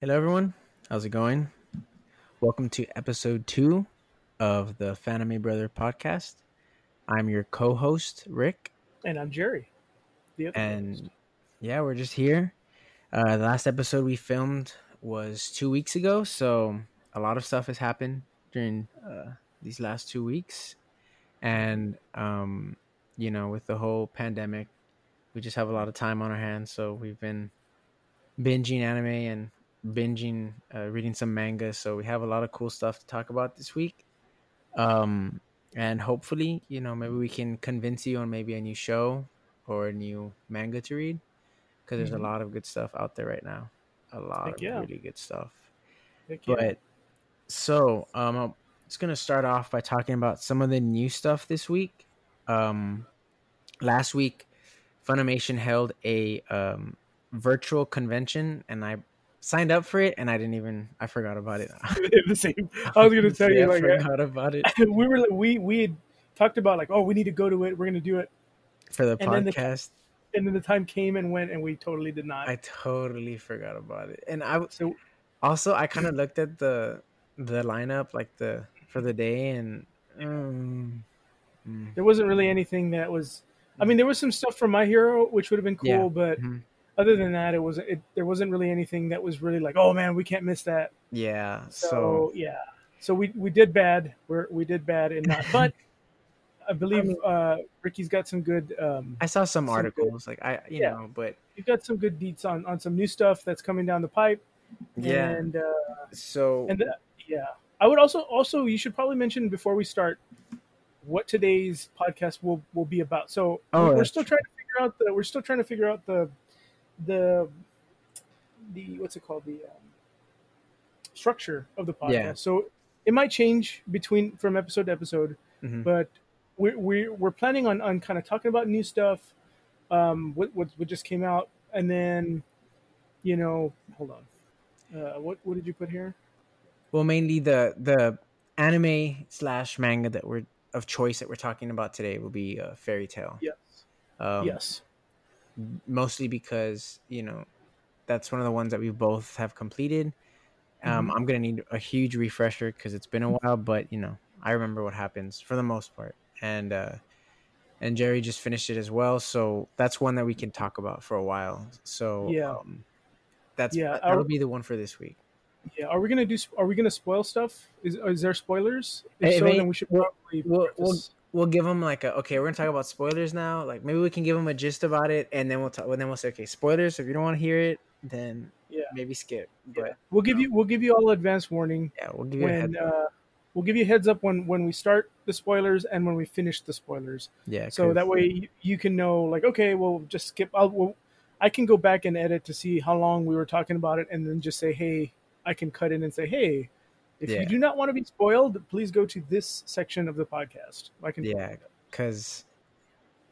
Hello, everyone. How's it going? Welcome to episode two of the Fanime Brother podcast. I'm your co host, Rick. And I'm Jerry. And host. yeah, we're just here. Uh, the last episode we filmed was two weeks ago. So a lot of stuff has happened during uh, these last two weeks. And, um, you know, with the whole pandemic, we just have a lot of time on our hands. So we've been binging anime and binging, uh, reading some manga. So we have a lot of cool stuff to talk about this week. Um, and hopefully, you know, maybe we can convince you on maybe a new show or a new manga to read because there's mm-hmm. a lot of good stuff out there right now. A lot Heck of yeah. really good stuff. Heck but yeah. so, um, I'm just gonna start off by talking about some of the new stuff this week. Um, last week, Funimation held a um, virtual convention, and I signed up for it and I didn't even I forgot about it. the same. I was gonna tell you like I forgot about it. we were we we had talked about like oh we need to go to it. We're gonna do it for the and podcast. Then the, and then the time came and went and we totally did not. I totally forgot about it. And I so also I kind of looked at the the lineup like the for the day and um, there wasn't really anything that was. I mean, there was some stuff from My Hero which would have been cool, yeah. but. Mm-hmm other than that, it was it. There wasn't really anything that was really like, oh man, we can't miss that. Yeah. So, so yeah. So we we did bad. We're we did bad in that, but I believe mean, uh, Ricky's got some good. Um, I saw some, some articles, good, like I, you yeah. know, but you've got some good deets on on some new stuff that's coming down the pipe. Yeah. And uh, so and uh, yeah, I would also also you should probably mention before we start what today's podcast will will be about. So oh, we're still trying to figure out the we're still trying to figure out the the the what's it called the um, structure of the podcast. Yeah. So it might change between from episode to episode, mm-hmm. but we're, we're we're planning on on kind of talking about new stuff, um, what what, what just came out, and then you know, hold on, uh, what what did you put here? Well, mainly the the anime slash manga that we're of choice that we're talking about today will be uh, Fairy Tail. Yes. Um, yes mostly because you know that's one of the ones that we both have completed. Um, mm-hmm. I'm gonna need a huge refresher because it's been a while, but you know I remember what happens for the most part, and uh, and Jerry just finished it as well, so that's one that we can talk about for a while. So yeah, um, that's yeah that'll be the one for this week. Yeah, are we gonna do? Are we gonna spoil stuff? Is is there spoilers? If hey, so, then we should probably. We'll, we'll, we'll give them like a okay we're gonna talk about spoilers now like maybe we can give them a gist about it and then we'll talk And then we'll say okay spoilers if you don't want to hear it then yeah. maybe skip but yeah. we'll give you we'll give you all advance warning yeah we'll give you when uh, we'll give you heads up when when we start the spoilers and when we finish the spoilers. Yeah so that way you, you, can know like okay well just skip i'll we'll, i can go back and edit to see how long we were talking about it and then just say hey i can cut in and say hey if yeah. you do not want to be spoiled, please go to this section of the podcast. I can yeah, because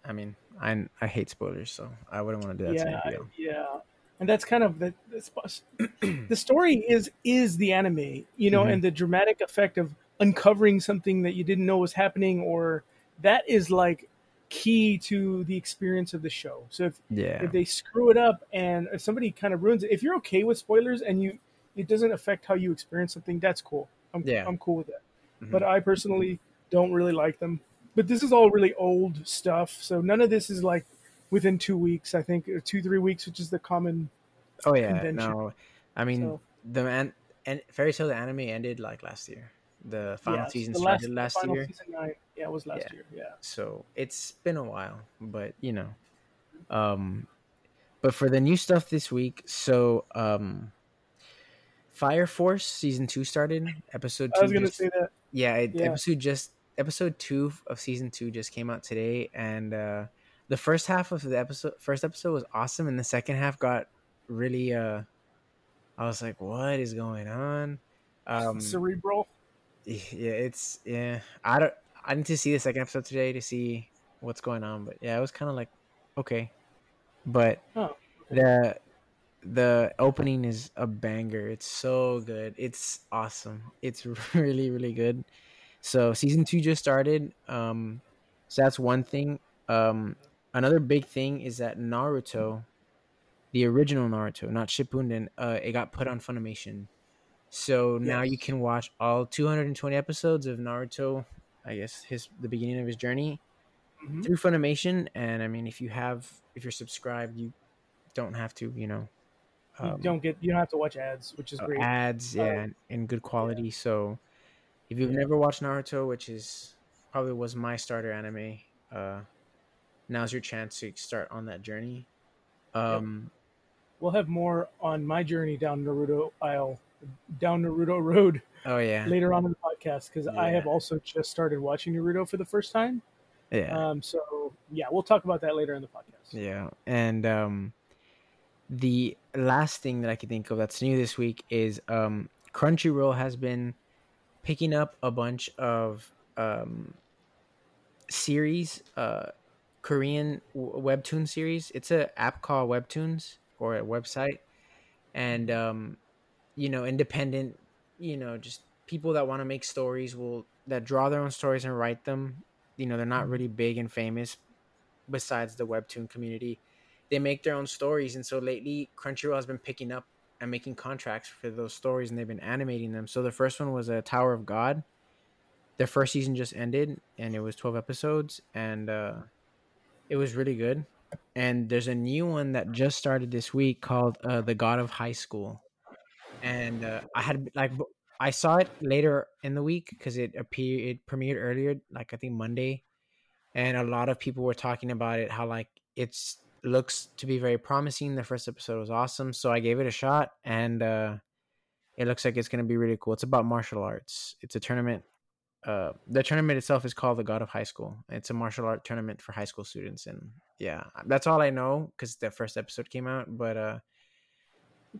I mean, I I hate spoilers, so I wouldn't want to do that. Yeah, to yeah, and that's kind of the the story is is the anime, you know, mm-hmm. and the dramatic effect of uncovering something that you didn't know was happening, or that is like key to the experience of the show. So if yeah. if they screw it up and if somebody kind of ruins it, if you're okay with spoilers and you it doesn't affect how you experience something, that's cool. I'm yeah. I'm cool with that. Mm-hmm. But I personally don't really like them. But this is all really old stuff, so none of this is like within two weeks. I think two three weeks, which is the common. Oh yeah, convention. no, I mean so, the man and Fairy Tail the anime ended like last year. The final season started last, last year. Nine, yeah, it was last yeah. year. Yeah. So it's been a while, but you know, um, but for the new stuff this week, so um, Fire Force season two started. Episode two. I was gonna just, say that. Yeah, it, yeah, episode just episode two of season two just came out today, and uh, the first half of the episode, first episode was awesome, and the second half got really. uh I was like, "What is going on?" Um, Cerebral. Yeah, it's yeah. I don't. I need to see the second episode today to see what's going on, but yeah, it was kind of like okay, but oh, the the opening is a banger. It's so good. It's awesome. It's really really good. So season 2 just started. Um so that's one thing. Um another big thing is that Naruto the original Naruto, not Shippuden, uh, it got put on Funimation. So yes. now you can watch all 220 episodes of Naruto. I guess his the beginning of his journey mm-hmm. through Funimation. And I mean, if you have, if you're subscribed, you don't have to, you know, um, you don't get, you don't have to watch ads, which is uh, great. Ads, uh, yeah, in good quality. Yeah. So if you've yeah. never watched Naruto, which is probably was my starter anime, uh, now's your chance to start on that journey. Um, yep. We'll have more on my journey down Naruto aisle, down Naruto road. Oh yeah. Later on in the podcast, because yeah. I have also just started watching Naruto for the first time. Yeah. Um. So yeah, we'll talk about that later in the podcast. Yeah, and um, the last thing that I can think of that's new this week is um, Crunchyroll has been picking up a bunch of um series, uh, Korean webtoon series. It's an app called Webtoons or a website, and um, you know, independent, you know, just people that want to make stories will that draw their own stories and write them. You know, they're not really big and famous besides the webtoon community. They make their own stories, and so lately, Crunchyroll has been picking up and making contracts for those stories, and they've been animating them. So the first one was a Tower of God. Their first season just ended and it was 12 episodes and uh, it was really good. And there's a new one that just started this week called uh, the god of high school. And uh, i had like i saw it later in the week because it appeared it premiered earlier like i think monday. And a lot of people were talking about it how like it's looks to be very promising the first episode was awesome so i gave it a shot and uh it looks like it's going to be really cool it's about martial arts it's a tournament uh, the tournament itself is called the God of High School. It's a martial art tournament for high school students, and yeah, that's all I know because the first episode came out. But uh,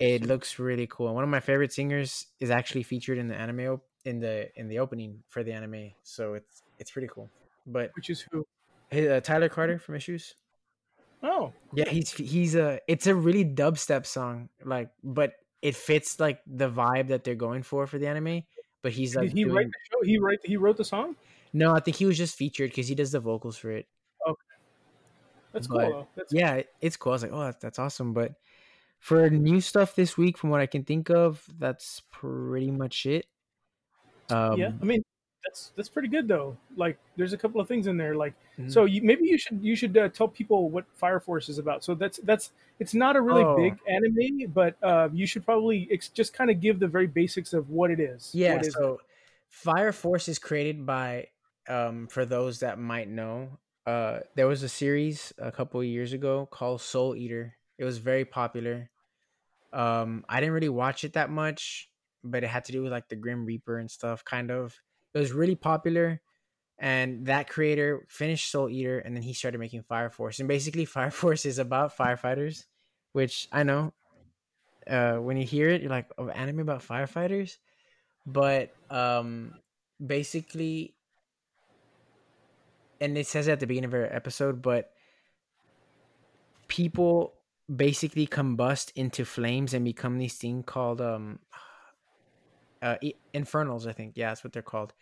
it looks really cool. One of my favorite singers is actually featured in the anime op- in the in the opening for the anime, so it's it's pretty cool. But which is who? Hey, uh, Tyler Carter from Issues. Oh, yeah, he's he's a. It's a really dubstep song, like, but it fits like the vibe that they're going for for the anime but he's like Did he doing... write the show? He write he wrote the song. No, I think he was just featured because he does the vocals for it. Okay, that's but, cool. That's yeah, cool. it's cool. I was like, oh, that's, that's awesome. But for new stuff this week, from what I can think of, that's pretty much it. Um, yeah, I mean, that's that's pretty good though. Like, there's a couple of things in there. Like, mm-hmm. so you, maybe you should you should uh, tell people what Fire Force is about. So that's that's it's not a really oh. big anime, but uh, you should probably ex- just kind of give the very basics of what it is. Yeah. so? Fire Force is created by, um, for those that might know, uh, there was a series a couple years ago called Soul Eater. It was very popular. Um, I didn't really watch it that much, but it had to do with like the Grim Reaper and stuff, kind of. It was really popular, and that creator finished Soul Eater, and then he started making Fire Force. And basically, Fire Force is about firefighters, which I know. Uh, when you hear it, you're like, "Oh, anime about firefighters," but um, basically, and it says it at the beginning of every episode, but people basically combust into flames and become these thing called um uh, infernals. I think yeah, that's what they're called.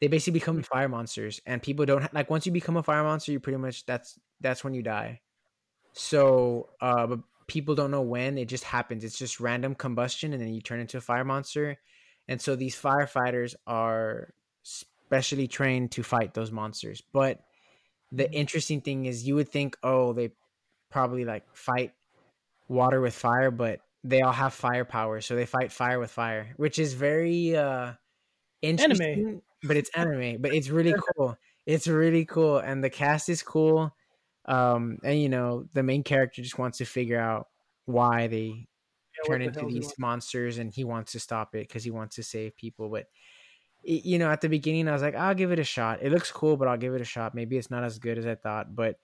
They basically become mm. fire monsters, and people don't like once you become a fire monster, you pretty much that's that's when you die. So, uh, but people don't know when it just happens. It's just random combustion, and then you turn into a fire monster. And so these firefighters are specially trained to fight those monsters. But the mm. interesting thing is, you would think, oh, they probably like fight water with fire, but they all have firepower, so they fight fire with fire, which is very uh interesting. Anime. But it's anime, but it's really cool. It's really cool, and the cast is cool. Um, and you know, the main character just wants to figure out why they yeah, turn the into these monsters, and he wants to stop it because he wants to save people. But it, you know, at the beginning, I was like, I'll give it a shot. It looks cool, but I'll give it a shot. Maybe it's not as good as I thought, but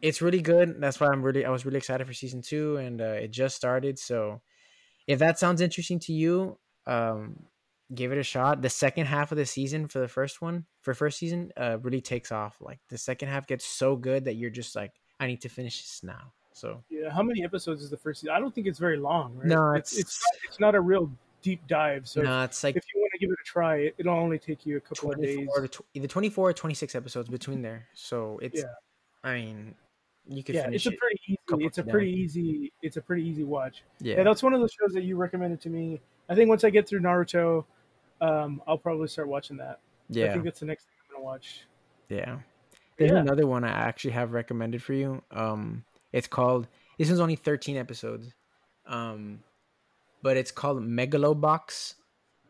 it's really good. That's why I'm really I was really excited for season two, and uh, it just started. So if that sounds interesting to you, um, give it a shot. The second half of the season for the first one for first season uh, really takes off. Like the second half gets so good that you're just like, I need to finish this now. So yeah, how many episodes is the first season? I don't think it's very long. Right? No, it's it's, it's, not, it's not a real deep dive. So no, it's like if you want to give it a try, it, will only take you a couple of days. To, either 24 or 26 episodes between there. So it's, yeah. I mean, you could. Yeah, it's a pretty easy. It's a pretty easy. It's a pretty easy watch. Yeah. yeah, that's one of the shows that you recommended to me. I think once I get through Naruto, um, I'll probably start watching that. Yeah, I think that's the next thing I'm gonna watch. Yeah, there's Yeah. another one I actually have recommended for you. Um, it's called. This is only 13 episodes, um, but it's called Megalobox,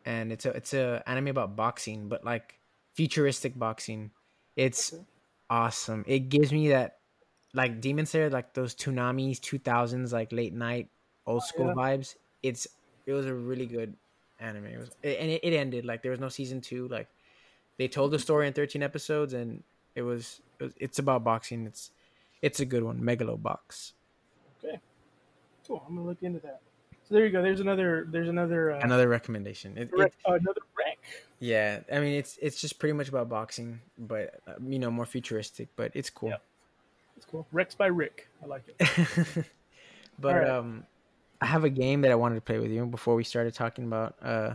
and it's a it's a anime about boxing, but like futuristic boxing. It's Okay. awesome. It gives me that like Demon Slayer, like those Toonamis, 2000s, like late night, old school yeah. vibes. It's it was a really good anime. It was and it, it ended like there was no season two. Like they told the story in 13 episodes, and it was, it was it's about boxing. It's it's a good one. Megalobox. Okay, cool. I'm gonna look into that. So there you go. There's another. There's another. Uh, Another recommendation. It, rec- it, another rec. yeah, I mean it's it's just pretty much about boxing, but uh, you know more futuristic. But it's cool. Yep. It's cool. Rex by Rick. I like it. but Alright. um, I have a game that I wanted to play with you before we started talking about uh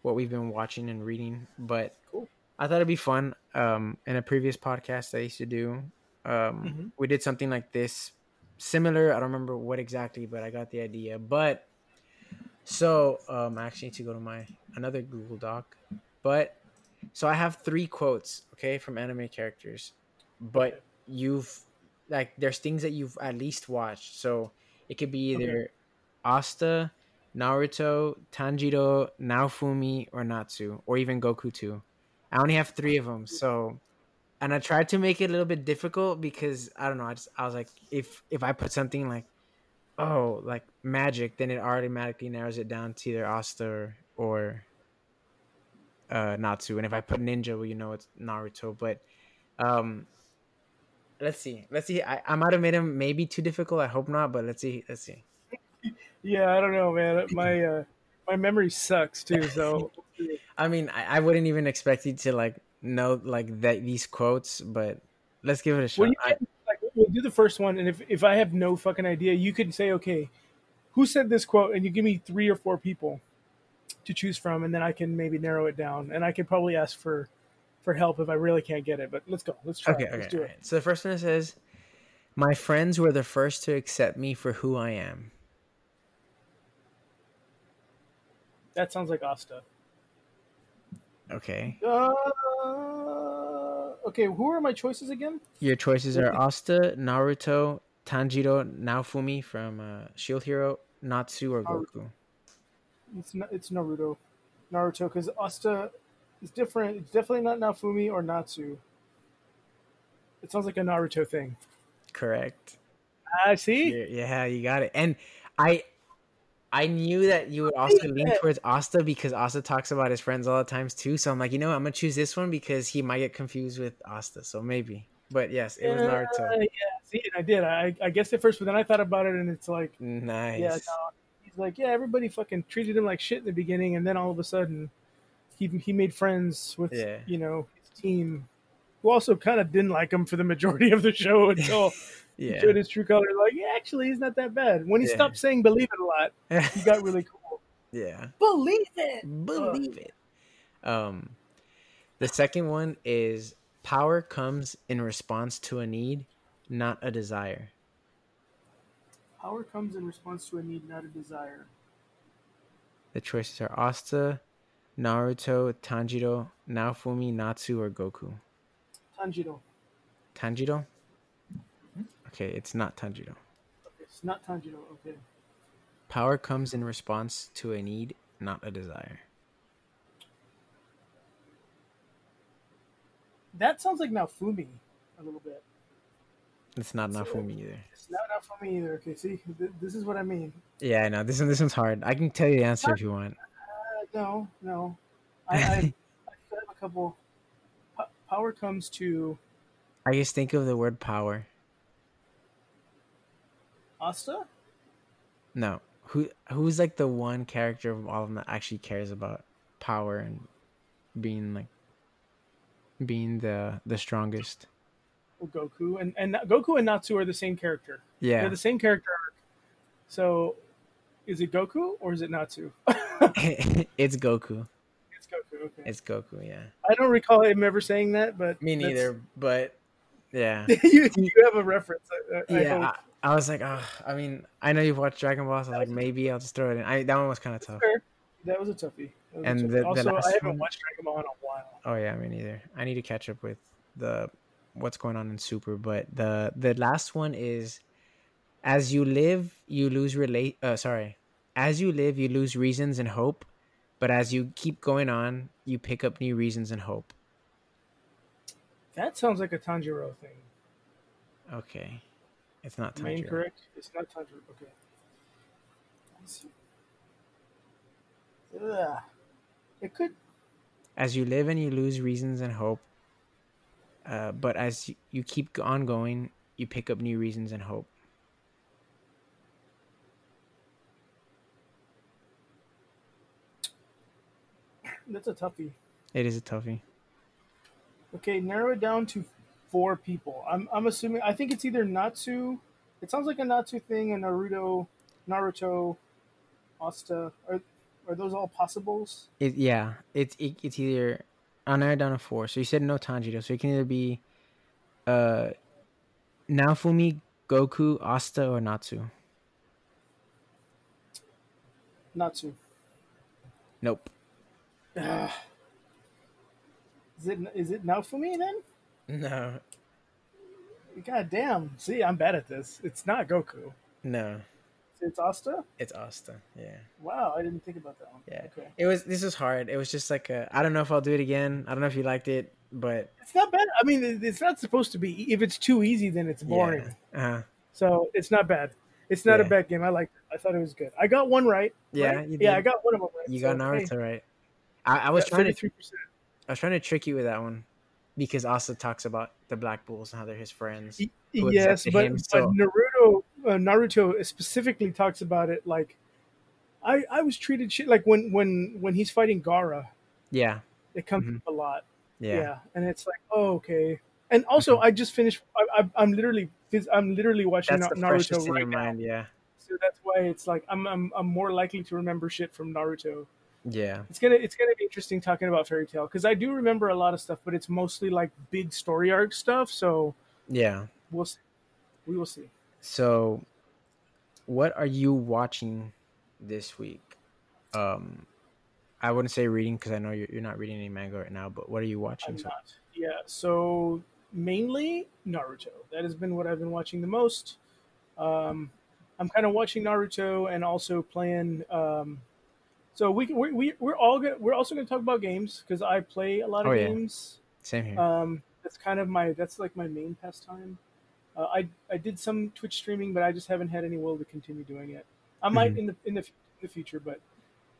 what we've been watching and reading. But Cool. I thought it'd be fun. Um, in a previous podcast I used to do, um, Mhm. we did something like this, similar. I don't remember what exactly, but I got the idea. But so um, I actually need to go to my another Google Doc. But so I have three quotes, okay, from anime characters. But you've like there's things that you've at least watched. So it could be Okay. either Asta, Naruto, Tanjiro, Naofumi, or Natsu, or even Goku too. I only have three of them, so and I tried to make it a little bit difficult because I don't know. I just I was like, if if I put something like, oh, like magic, then it automatically narrows it down to either Asta or, or uh, Natsu. And if I put ninja, well, you know it's Naruto. But um, let's see, let's see. I, I might have made him maybe too difficult. I hope not, but let's see, let's see. Yeah, I don't know, man. My uh, my memory sucks too. So I mean, I, I wouldn't even expect you to like know like that these quotes, but let's give it a shot. well, you I- like, we'll do the first one, and if if I have no fucking idea, you could say, okay, who said this quote, and you give me three or four people to choose from, and then I can maybe narrow it down, and I could probably ask for for help if I really can't get it. But let's go. Let's try. okay, it. Let's do it. So the first one says, "My friends were the first to accept me for who I am." That sounds like Asta. Okay. Uh, okay, who are my choices again? Your choices are Asta, Naruto, Tanjiro, Naofumi from uh, Shield Hero, Natsu, or Naruto. Goku. It's it's Naruto, Naruto, because Asta is different. It's definitely not Naofumi or Natsu. It sounds like a Naruto thing. Correct. I see. Yeah, yeah, you got it. And I, I knew that you would also lean Yeah. towards Asta because Asta talks about his friends all the times too. So I'm like, you know, what, I'm gonna choose this one because he might get confused with Asta. So maybe. But yes, it was Naruto. Yeah, yeah, see, I did. I I guessed it first, but then I thought about it, and it's like, Nice. yeah, no. He's like, yeah, everybody fucking treated him like shit in the beginning, and then all of a sudden, he he made friends with Yeah. you know his team, who also kind of didn't like him for the majority of the show until he showed his true color. Like, yeah, actually, he's not that bad. When he Yeah. stopped saying "believe it" a lot, he got really cool. yeah. Believe it. Believe it. Um, the second one is power comes in response to a need, not a desire. Power comes in response to a need, not a desire. The choices are Asta, Naruto, Tanjiro, Naofumi, Natsu, or Goku. Tanjiro. Tanjiro? Mm-hmm. Okay, it's not Tanjiro. It's not Tanjiro. Okay. Power comes in response to a need, not a desire. That sounds like Naofumi a little bit. It's not Naofumi either. It's not Naofumi either. Okay, see, th- this is what I mean. Yeah, I know. This one, this one's hard. I can tell you the answer if you want. No, no. I, I, I have a couple. Po- power comes to I just think of the word power. Asta. No. Who who's like the one character of all of them that actually cares about power and being like being the the strongest? Goku and and Goku and Natsu are the same character. Yeah. They're the same character. So, is it Goku or is it Natsu? it's Goku. it's Goku. Okay. It's Goku, yeah. I don't recall him ever saying that, but Me that's- neither, but Yeah, you, you have a reference. I, I yeah, I, I, was like, oh, I mean, I know you've watched Dragon Ball, so I was like, maybe I'll just throw it in. I that one was kind of tough. Fair. That was a toughie. Was and a toughie. The, also, the I haven't one... watched Dragon Ball in a while. Oh yeah, me neither. I need to catch up with the what's going on in Super, but the the last one is as you live, you lose relate. Uh, sorry, as you live, you lose reasons and hope, but as you keep going on, you pick up new reasons and hope. That sounds like a Tanjiro thing. Okay, it's not Tanjiro. Main correct? It's not Tanjiro. Okay. Ugh. It could. As you live and you lose reasons and hope, uh, but as you keep on going, you pick up new reasons and hope. That's a toughie. It is a toughie. Okay, narrow it down to four people. I'm I'm assuming I think it's either Natsu. It sounds like a Natsu thing, and Naruto, Naruto, Asta. Are are those all possibles? It yeah. It's it, it's either I'll narrow it down to four. So you said no Tanjiro, so it can either be uh Naofumi, Goku, Asta, or Natsu. Natsu. Nope. Uh, is it is it Naofumi then? No. God damn. See, I'm bad at this. It's not Goku. No. It's Asta. It's Asta. Yeah. Wow, I didn't think about that one. Yeah. Okay. It was. This was hard. It was just like I don't know if I'll do it again. I don't know if you liked it, but it's not bad. I mean, it's not supposed to be. If it's too easy, then it's boring. Yeah. Uh-huh. So it's not bad. It's not yeah. a bad game. I liked it. I thought it was good. I got one right. Yeah. Right? Yeah, I got one of them right. You got so, Naruto hey. right. I, I was trying to. I was trying to trick you with that one because Asta talks about the Black Bulls and how they're his friends. Yes, but, him, so. but Naruto uh, Naruto specifically talks about it like I I was treated shit like when when when he's fighting Gaara. Yeah, it comes mm-hmm. up a lot. Yeah. yeah, and it's like oh okay. And also, mm-hmm. I just finished. I, am literally I'm literally watching that's Naruto right now. Mind, yeah. So that's why it's like I'm, I'm I'm more likely to remember shit from Naruto. Yeah, it's gonna it's gonna be interesting talking about Fairy Tail because I do remember a lot of stuff, but it's mostly like big story arc stuff. So yeah, we'll see. We will see. So, what are you watching this week? Um, I wouldn't say reading because I know you're, you're not reading any manga right now. But what are you watching? So? Yeah. So mainly Naruto. That has been what I've been watching the most. Um, I'm kind of watching Naruto and also playing. Um, so we we, we we're all good. We're also going to talk about games because I play a lot of oh, games. Yeah. Same here. Um, that's kind of my that's like my main pastime. Uh, I I did some Twitch streaming, but I just haven't had any will to continue doing it. I might mm-hmm. in the in the in the future, but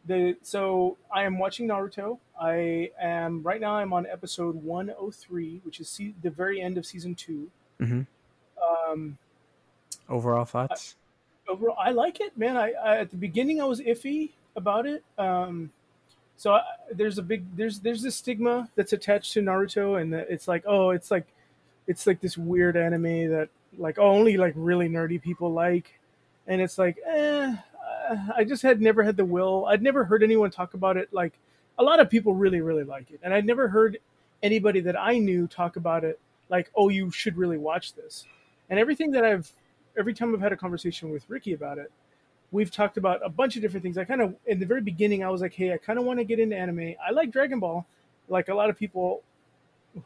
the so I am watching Naruto. I am right now. I'm on episode 103, which is se- the very end of season 2 mm-hmm. Um, overall thoughts. I, overall, I like it, man. I, I, at the beginning I was iffy about it. Um, so I, there's a big there's there's this stigma that's attached to Naruto, and it's like oh, it's like it's like this weird anime that like only like really nerdy people like, and it's like eh. I just had never had the will. I'd never heard anyone talk about it. Like a lot of people really, really like it, and I'd never heard anybody that I knew talk about it. Like, oh, you should really watch this. And everything that I've, every time I've had a conversation with Ricky about it, we've talked about a bunch of different things. I kind of, in the very beginning, I was like, hey, I kind of want to get into anime. I like Dragon Ball, like a lot of people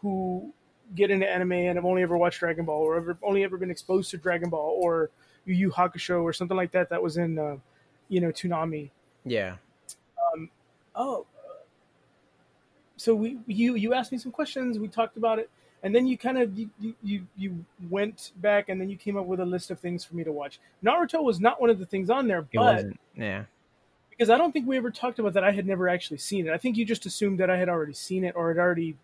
who get into anime and have only ever watched Dragon Ball or ever only ever been exposed to Dragon Ball or Yu Yu Hakusho or something like that that was in uh, you know Toonami. Yeah. Um, oh, so we you you asked me some questions. We talked about it, and then you kind of you, you you went back and then you came up with a list of things for me to watch. Naruto was not one of the things on there, it but wasn't. yeah. Because I don't think we ever talked about that. I had never actually seen it. I think you just assumed that I had already seen it or had already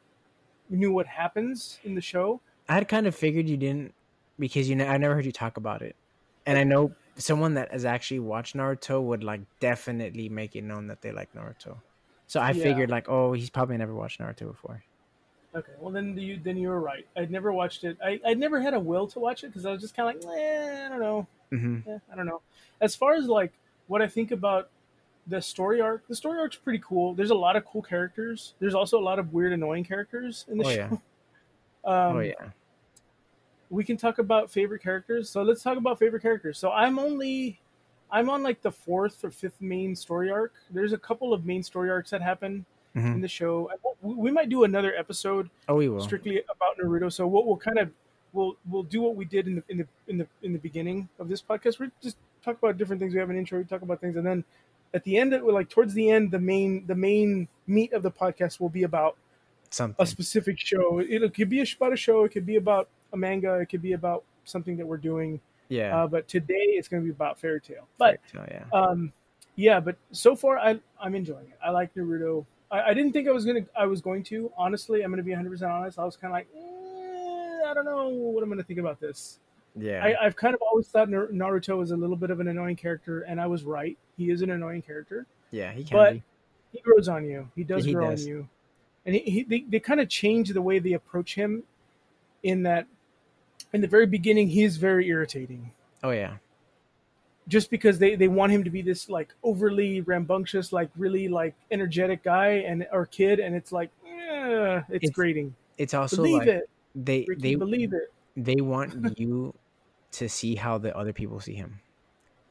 knew what happens in the show. I had kind of figured you didn't because you know I never heard you talk about it, and I know someone that has actually watched Naruto would like definitely make it known that they like Naruto. So I yeah. figured like, oh, he's probably never watched Naruto before. Okay, well then you then you were right. I'd never watched it. I I'd never had a will to watch it because I was just kind of like, eh, I don't know. Mm-hmm. Eh, I don't know. As far as like what I think about the story arc, the story arc's pretty cool. There's a lot of cool characters. There's also a lot of weird, annoying characters in the oh, show. Yeah. Um, oh yeah. we can talk about favorite characters. So let's talk about favorite characters. So I'm only I'm on like the fourth or fifth main story arc. There's a couple of main story arcs that happen mm-hmm. in the show. We might do another episode. Oh, we will strictly about Naruto. So what we'll kind of we'll we'll do what we did in the in the in the in the beginning of this podcast. We just talk about different things. We have an intro. We talk about things, and then at the end, like towards the end, the main the main meat of the podcast will be about something a specific show. It, it could be about a show. It could be about a manga. It could be about something that we're doing. Yeah. Uh, but today it's going to be about Fairy Tail. But Fairy Tail, yeah. Um, yeah, but so far I I'm enjoying it. I like Naruto. I, I didn't think I was gonna I was going to. Honestly, I'm gonna be 100 percent honest. I was kind of like, eh, I don't know what I'm gonna think about this. Yeah. I, have kind of always thought Naruto was a little bit of an annoying character, and I was right. He is an annoying character. Yeah, he can but be. he grows on you. He does he grow does. on you, and he, he they, they kind of change the way they approach him. In that, in the very beginning, he is very irritating. Oh yeah. Just because they, they want him to be this like overly rambunctious, like really like energetic guy and or kid, and it's like, yeah, it's, it's grating. It's also believe like it. They Ricky, they believe it. They want you to see how the other people see him.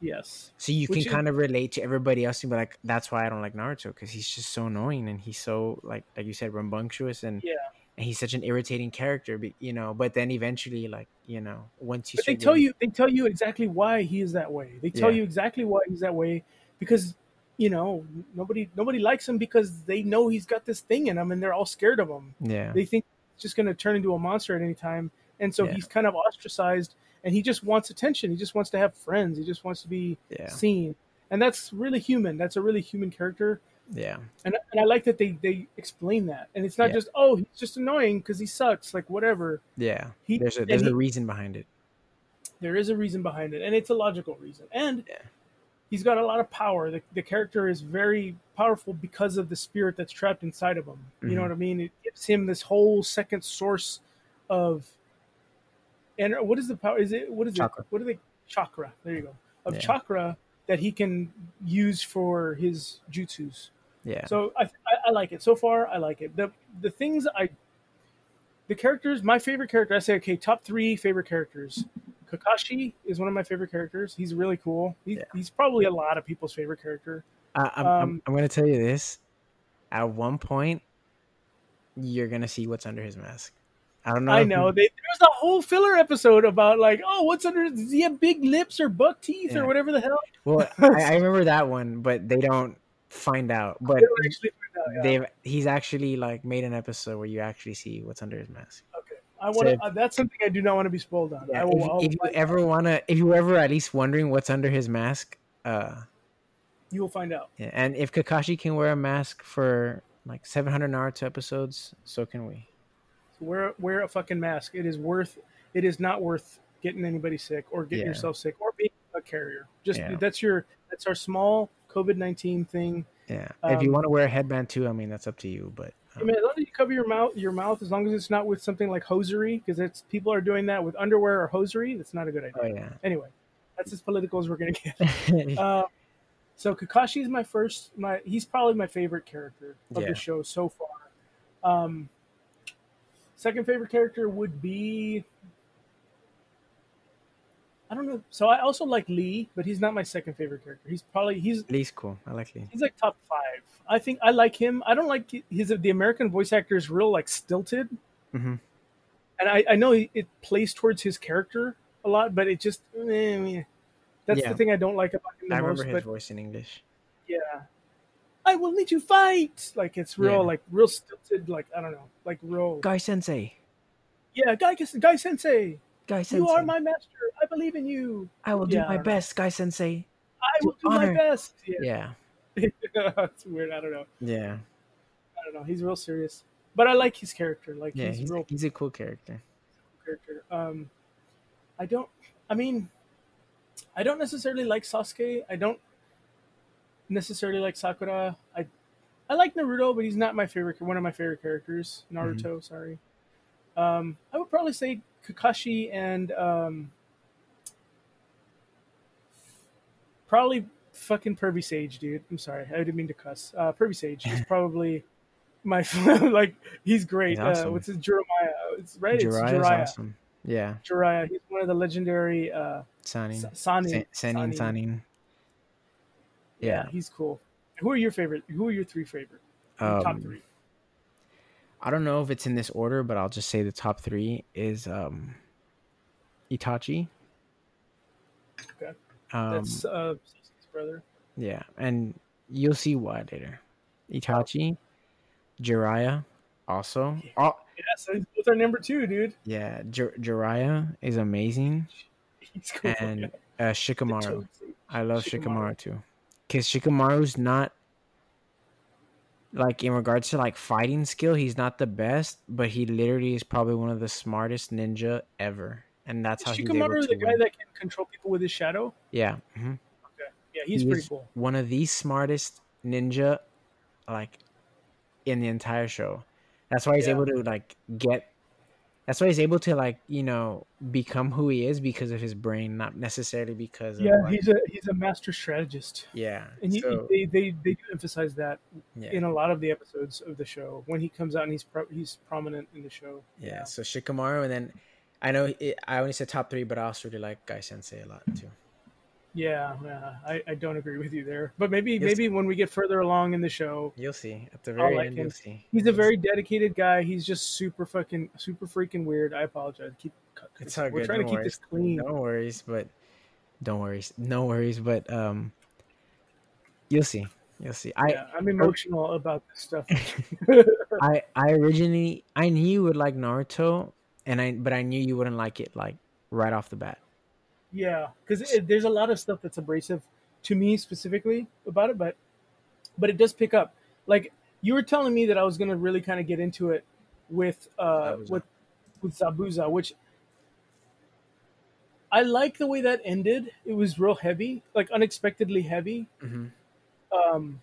Yes. So you Which can is, kind of relate to everybody else and be like, that's why I don't like Naruto because he's just so annoying and he's so like like you said, rambunctious and yeah. And he's such an irritating character, you know. But then eventually, like you know, once you they tell you, they tell you exactly why he is that way. They tell yeah. you exactly why he's that way because you know nobody nobody likes him because they know he's got this thing in him and they're all scared of him. Yeah, they think it's just going to turn into a monster at any time, and so yeah. he's kind of ostracized and he just wants attention. He just wants to have friends. He just wants to be yeah. seen, and that's really human. That's a really human character. Yeah, and and I like that they they explain that, and it's not yeah. just oh he's just annoying because he sucks, like whatever. Yeah, he, there's a there's a he, reason behind it. There is a reason behind it, and it's a logical reason, and yeah. he's got a lot of power. The the character is very powerful because of the spirit that's trapped inside of him. Mm-hmm. You know Mhm. what I mean? It gives him this whole second source of and what is the power? Is it what is Chakra. it? What are they? Chakra. There you go. Of Yeah. chakra that he can use for his jutsus. Yeah, So I, I I like it so far. I like it. the The things I, the characters. My favorite character. I say okay. Top three favorite characters. Kakashi is one of my favorite characters. He's really cool. He's, Yeah. he's probably a lot of people's favorite character. I, I'm, I'm um, I'm gonna tell you this. At one point, you're gonna see what's under his mask. I don't know. I know. They, there was a whole filler episode about like, oh, what's under? Does he have big lips or buck teeth Yeah. or whatever the hell? Well, I, I remember that one, but they don't find out. But find out, yeah. they've he's actually like made an episode where you actually see what's under his mask. Okay, I want to. So- uh, that's something I do not want to be spoiled on. Yeah, I will, I'll if, if you ever wanna, if you ever at least wondering what's under his mask, uh, you will find out. yeah, and if Kakashi can wear a mask for like 700 Naruto episodes, so can we. So wear wear a fucking mask. It is worth. It is not worth getting anybody sick or getting Yeah. yourself sick or being a carrier. Just that's your that's our small COVID nineteen thing. Yeah, if you Um, want to wear a headband too, I mean that's up to you. But I mean, as long as you cover your mouth, your mouth, as long as it's not with something like hosiery, because it's people are doing that with underwear or hosiery. That's not a good idea. oh yeah, Anyway, that's as political as we're gonna get. Uh, so Kakashi is my first. My he's probably my favorite character of Yeah. the show so far. Um, second favorite character would be. So I also like Lee, but he's not my second favorite character. He's probably he's Lee's cool. I like Lee. he's like top five. I think I like him. I don't like his the American voice actor is real like stilted, hmm and I I know it plays towards his character a lot, but it just eh, that's Yeah. the thing I don't like about him the I remember most. his But voice in English. yeah, I will need to fight. Like it's real, Yeah. like real stilted. Like I don't know, like real. Guy Sensei. Yeah, Guy Guy Sensei, Guy Sensei. you are my master. I believe in you. I will do Yeah, my best, Guy Sensei. I will do honor- my best. Yeah, Yeah, it's weird. I don't know. yeah, I don't know. He's real serious, but I like his character. Like yeah. he's, He's, real he's a cool character. character. Um, I don't. I mean, I don't necessarily like Sasuke. I don't necessarily like Sakura. I I like Naruto, but he's not my favorite. One of my favorite characters. Naruto. Sorry. Um, I would probably say Kakashi and um, probably fucking Pervy Sage, dude. I'm sorry, I didn't mean to cuss. Uh, Pervy Sage is probably my like. He's great. He's awesome. Uh, what's his Jeremiah? It's right. Jiraiya's it's Jiraiya. awesome. Yeah. Jiraiya. He's one of the legendary uh Sannin. Sannin. Sanin. Sannin. Yeah. yeah. he's cool. Who are your favorite? Who are your three favorite? Um, top three. I don't know if it's in this order, but I'll just say the top three is um Itachi. Okay. Um, That's uh brother. Yeah, and you'll see why later. Itachi, Jiraiya, also. Oh, yeah, so both our number two, dude. Yeah, Jir- Jiraiya is amazing. He's cool. And uh, Shikamaru. I love Shikamaru, Shikamaru too. Because Shikamaru's not like in regards to like fighting skill, he's not the best, but he literally is probably one of the smartest ninja ever, and that's how he's able to the win. guy that can control people with his shadow. Yeah. Mm-hmm. Okay. Yeah, he's he pretty cool. One of the smartest ninja, like, in the entire show. That's why he's yeah. able to like get that's why he's able to like you know become who he is because of his brain not necessarily because yeah of, he's a he's a master strategist yeah and he, so, they, they they do emphasize that yeah. in a lot of the episodes of the show when he comes out and he's pro, he's prominent in the show yeah, yeah. so shikamaru and then i know it, i only said top three but i also really like guy sensei a lot too yeah, yeah, I, I don't agree with you there. But maybe you'll maybe see. when we get further along in the show, you'll see. At the very end, him. you'll see. He's a very dedicated guy. He's just super fucking super freaking weird. I apologize. Keep it's all We're good. trying to keep this clean. No worries, but don't worries. No worries, but um, you'll see. You'll see. I yeah, I'm emotional about this stuff. I I originally I knew you would like Naruto, and I but I knew you wouldn't like it like right off the bat. Yeah, because there's a lot of stuff that's abrasive to me specifically about it, but but it does pick up. Like you were telling me that I was gonna really kind of get into it with uh Zabuza. with with Zabuza, which I like the way that ended. It was real heavy, like unexpectedly heavy. Mm-hmm. Um,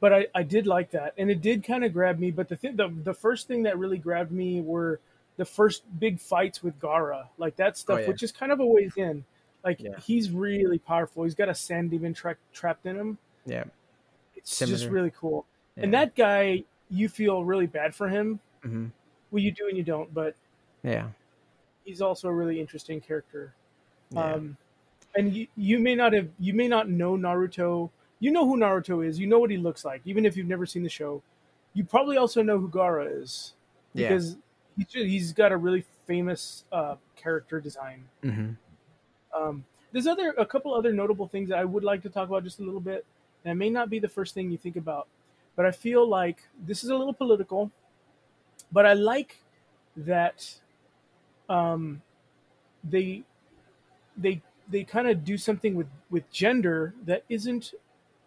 but I, I did like that, and it did kind of grab me. But the thing, the the first thing that really grabbed me were the first big fights with Gaara, like that stuff, oh, yeah. which is kind of a ways in. Like yeah. he's really powerful. He's got a sand demon tra- trapped in him. Yeah, it's Similar. just really cool. Yeah. And that guy, you feel really bad for him. Mm-hmm. Well, you do and you don't, but yeah, he's also a really interesting character. Um, and you, you may not have, you may not know Naruto. You know who Naruto is. You know what he looks like, even if you've never seen the show. You probably also know who Gaara is because he's he's got a really famous uh, character design. Mm-hmm. Um, there's other a couple other notable things that I would like to talk about just a little bit. That may not be the first thing you think about, but I feel like this is a little political. But I like that um, they they they kind of do something with with gender that isn't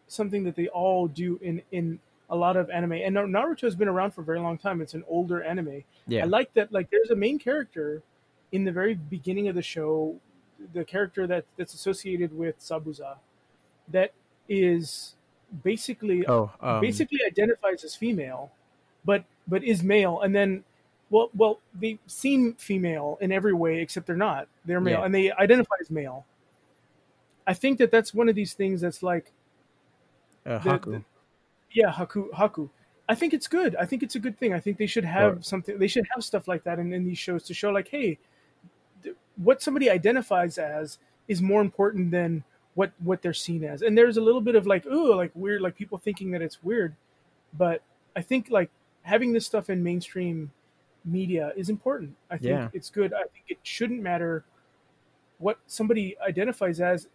something that they all do in in a lot of anime. And Naruto has been around for a very long time. It's an older anime. Yeah. I like that. Like, there's a main character in the very beginning of the show, the character that that's associated with Zabuza, that is basically oh, um, basically identifies as female, but but is male, and then. Well, well, they seem female in every way except they're not. They're male, yeah. and they identify as male. I think that that's one of these things that's like uh, the, yeah, Haku Haku. I think it's good. I think it's a good thing. I think they should have right. something. They should have stuff like that in, in these shows to show, like, hey, th- what somebody identifies as is more important than what what they're seen as. And there's a little bit of like, ooh, like weird, like people thinking that it's weird. But I think like having this stuff in mainstream media is important. I think yeah. it's good. I think it shouldn't matter what somebody identifies as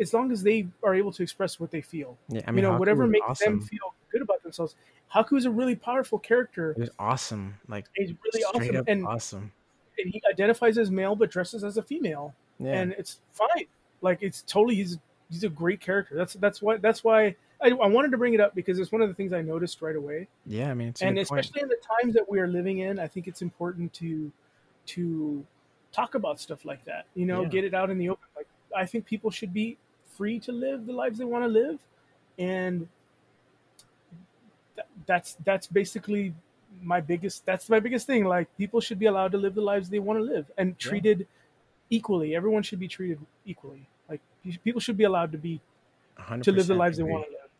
as long as they are able to express what they feel. Yeah, I mean, you know, Haku whatever makes awesome. them feel good about themselves. Haku is a really powerful character. He's awesome. Like he's really awesome and awesome. And he identifies as male but dresses as a female. Yeah. And it's fine. Like it's totally he's he's a great character. That's that's why that's why I, I wanted to bring it up because it's one of the things I noticed right away. Yeah, I mean, and especially point. in the times that we are living in, I think it's important to to talk about stuff like that. You know, yeah. get it out in the open. Like I think people should be free to live the lives they want to live, and th- that's that's basically my biggest that's my biggest thing. Like people should be allowed to live the lives they want to live and treated yeah. equally. Everyone should be treated equally. Like people should be allowed to be to live the lives agree. they want to live.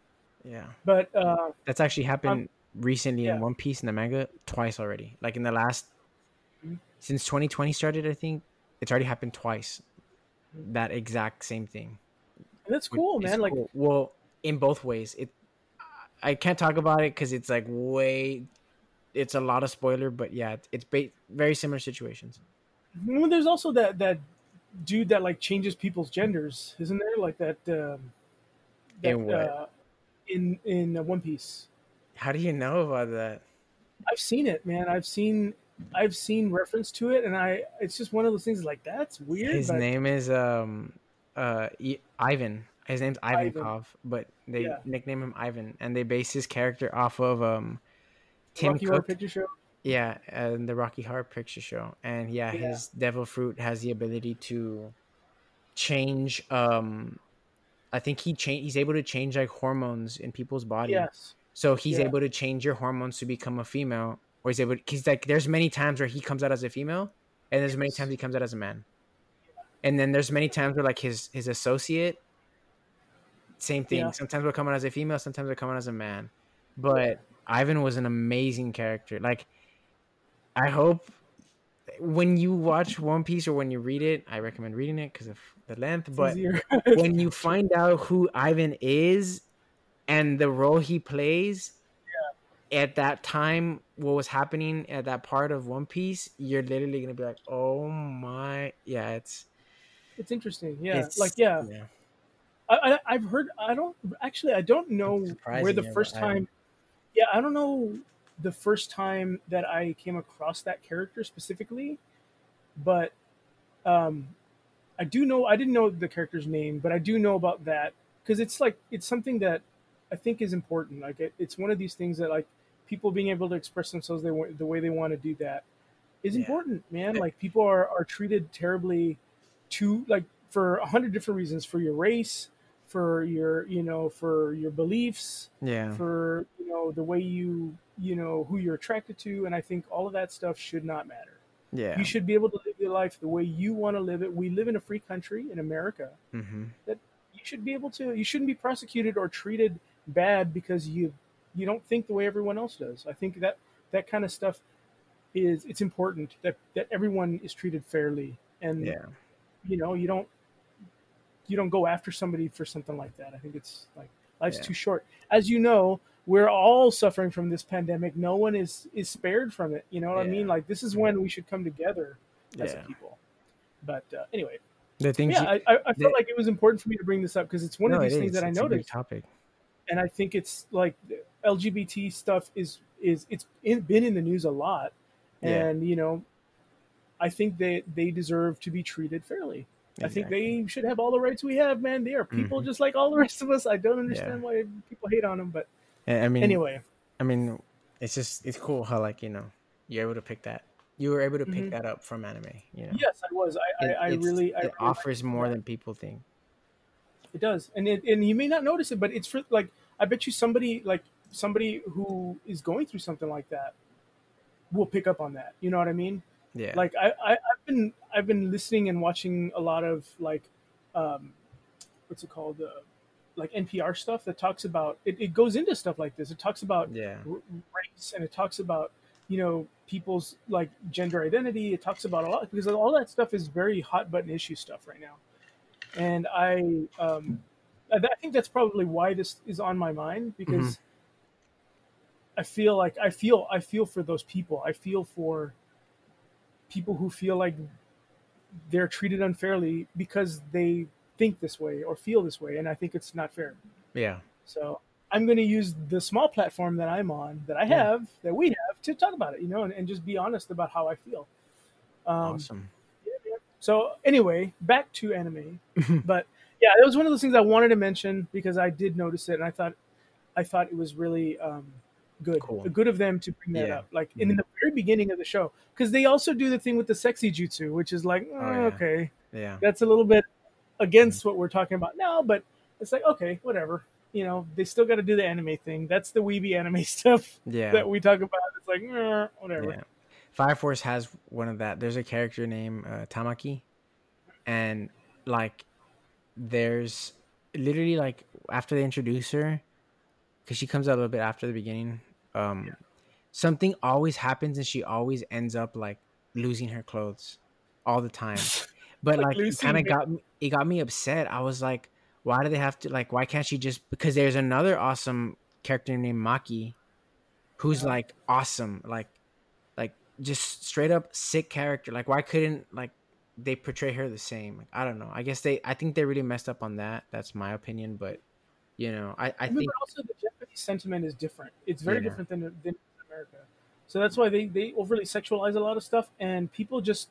Yeah, but uh, that's actually happened um, recently yeah. in One Piece in the manga twice already. Like in the last mm-hmm. since 2020 started, I think it's already happened twice. That exact same thing. That's cool, man. Cool. Like, well, in both ways, it. I can't talk about it because it's like way. It's a lot of spoiler, but yeah, it's ba- very similar situations. Well, there's also that that dude that like changes people's genders, isn't there? Like that. Um, that in what? Uh, in in One Piece. How do you know about that? I've seen it, man. I've seen I've seen reference to it, and I it's just one of those things like that's weird. His but... name is um uh Ivan. His name's Ivankov, Ivan. but they yeah. nickname him Ivan, and they base his character off of um Tim Rocky Cook. Horror Picture Show. Yeah, and the Rocky Horror Picture Show, and yeah, yeah, his Devil Fruit has the ability to change. Um, I think he change. He's able to change like hormones in people's bodies. Yes. So he's yeah. able to change your hormones to become a female, or he's able. He's like, there's many times where he comes out as a female, and there's many times he comes out as a man. And then there's many times where like his his associate, same thing. Yeah. Sometimes we're coming as a female, sometimes we're coming as a man. But Ivan was an amazing character. Like I hope when you watch One Piece or when you read it, I recommend reading it because of the length. But when you find out who Ivan is and the role he plays yeah. at that time, what was happening at that part of One Piece, you're literally gonna be like, "Oh my, yeah, it's." It's interesting, yeah. It's, like, yeah, yeah. I, I, have heard. I don't actually. I don't know where the first time. Yeah, I don't know the first time that I came across that character specifically, but um, I do know I didn't know the character's name, but I do know about that because it's like it's something that I think is important. Like it, it's one of these things that like people being able to express themselves they the way they want to do that is yeah. important, man. Like people are are treated terribly to like for a hundred different reasons for your race, for your you know for your beliefs, yeah, for you know the way you you know who you're attracted to and i think all of that stuff should not matter. Yeah. You should be able to live your life the way you want to live it. We live in a free country in america. Mm-hmm. that you should be able to you shouldn't be prosecuted or treated bad because you you don't think the way everyone else does. I think that that kind of stuff is it's important that that everyone is treated fairly. And yeah you know you don't you don't go after somebody for something like that i think it's like life's yeah. too short as you know we're all suffering from this pandemic. No one is is spared from it. You know what yeah. I mean? Like this is when we should come together as yeah. people. But uh, anyway, the thing, yeah, I, I, felt like it was important for me to bring this up because it's one no, of these things is. that it's I noticed. topic, and I think it's like LGBT stuff is is it's in, been in the news a lot, and you know, I think they they deserve to be treated fairly. Exactly. I think they should have all the rights we have, man. They are people mm-hmm. just like all the rest of us. I don't understand yeah. why people hate on them, but I mean, anyway, I mean, it's just it's cool how like you know you're able to pick that. You were able to pick mm-hmm. that up from anime. You know. Yes, I was. I it, I, I really. I it offers more than people think. It does, and it, and you may not notice it, but it's for like I bet you somebody like somebody who is going through something like that will pick up on that. You know what I mean? Yeah. Like I, I have been I've been listening and watching a lot of like um what's it called uh, like NPR stuff that talks about it, it goes into stuff like this. It talks about yeah. race and it talks about you know people's like gender identity. It talks about a lot because all that stuff is very hot button issue stuff right now. And I um, I think that's probably why this is on my mind because mm-hmm. I feel like I feel I feel for those people. I feel for people who feel like they're treated unfairly because they think this way or feel this way, and I think it's not fair. Yeah. So I'm going to use the small platform that I'm on, that I have, yeah. that we have, to talk about it, you know, and, and just be honest about how I feel. Um, awesome. Yeah, yeah. So anyway, back to anime, but yeah, it was one of those things I wanted to mention because I did notice it, and I thought, I thought it was really um, good, cool. good of them to bring that yeah. up, like mm-hmm. in, the very beginning of the show, because they also do the thing with the sexy jutsu, which is like, oh, oh, okay, yeah, that's a little bit against what we're talking about now, but it's like okay, whatever. You know, they still got to do the anime thing. That's the weeby anime stuff yeah. that we talk about. It's like whatever. Yeah. Fire Force has one of that. There's a character named uh, Tamaki, and like, there's literally like after they introduce her, because she comes out a little bit after the beginning. Um, yeah. something always happens, and she always ends up like losing her clothes all the time. But like, like it kind of got me, it got me upset. I was like, why do they have to like? Why can't she just? Because there's another awesome character named Maki, who's yeah. like awesome, like like just straight up sick character. Like, why couldn't like they portray her the same? Like, I don't know. I guess they. I think they really messed up on that. That's my opinion, but you know, I, I think also the sentiment is different. It's very yeah. different than, than America. So that's why they, they overly sexualize a lot of stuff, and people just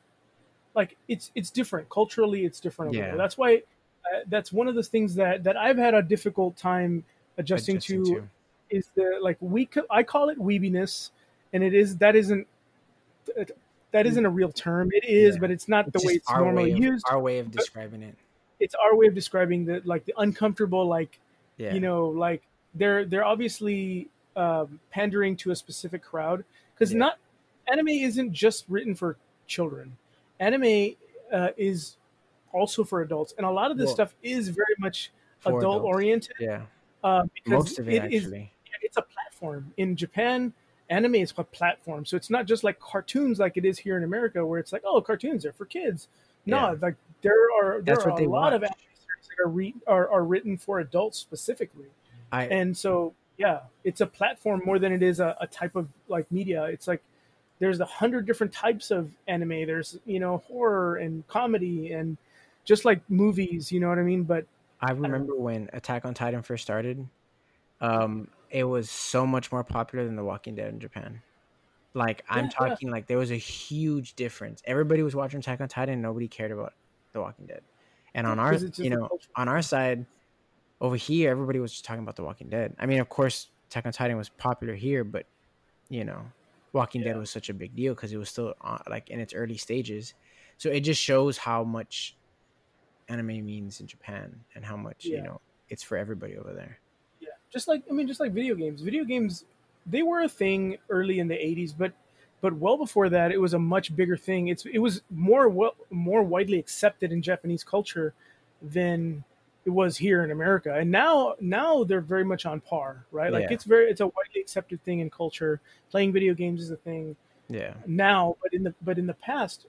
like it's it's different culturally. It's different. Yeah. That's why uh, that's one of the things that that I've had a difficult time adjusting, adjusting to, to, is the like we I call it weebiness, and it is that isn't that isn't a real term. It is, yeah. but it's not it's the way it's normally way of, used. Our way of describing it. It's our way of describing the like the uncomfortable, like yeah. you know, like they're they're obviously um, pandering to a specific crowd because yeah. not anime isn't just written for children. Anime uh, is also for adults, and a lot of this well, stuff is very much adult oriented. Yeah, uh, because most of it, it. Is, it's a platform in Japan. Anime is a platform, so it's not just like cartoons like it is here in America, where it's like, oh, cartoons are for kids. No, yeah. like there are there That's are a lot of anime that are, re- are are written for adults specifically, I, and so yeah, it's a platform more than it is a, a type of like media. It's like there's a hundred different types of anime. There's you know horror and comedy and just like movies. You know what I mean? But I remember I when Attack on Titan first started. Um, it was so much more popular than The Walking Dead in Japan. Like I'm yeah, talking yeah. like there was a huge difference. Everybody was watching Attack on Titan, nobody cared about The Walking Dead. And on our you know, on our side over here everybody was just talking about The Walking Dead. I mean, of course, Attack on Titan was popular here, but you know, Walking yeah. Dead was such a big deal because it was still uh, like in its early stages. So it just shows how much anime means in Japan and how much you know it's for everybody over there Yeah, just like I mean, just like video games. Video games, they were a thing early in the '80s, but but well before that, it was a much bigger thing. It's it was more well, more widely accepted in Japanese culture than it was here in America. And now now they're very much on par, right? Like yeah. it's very it's a widely accepted thing in culture. Playing video games is a thing. Yeah. Now, but in the but in the past,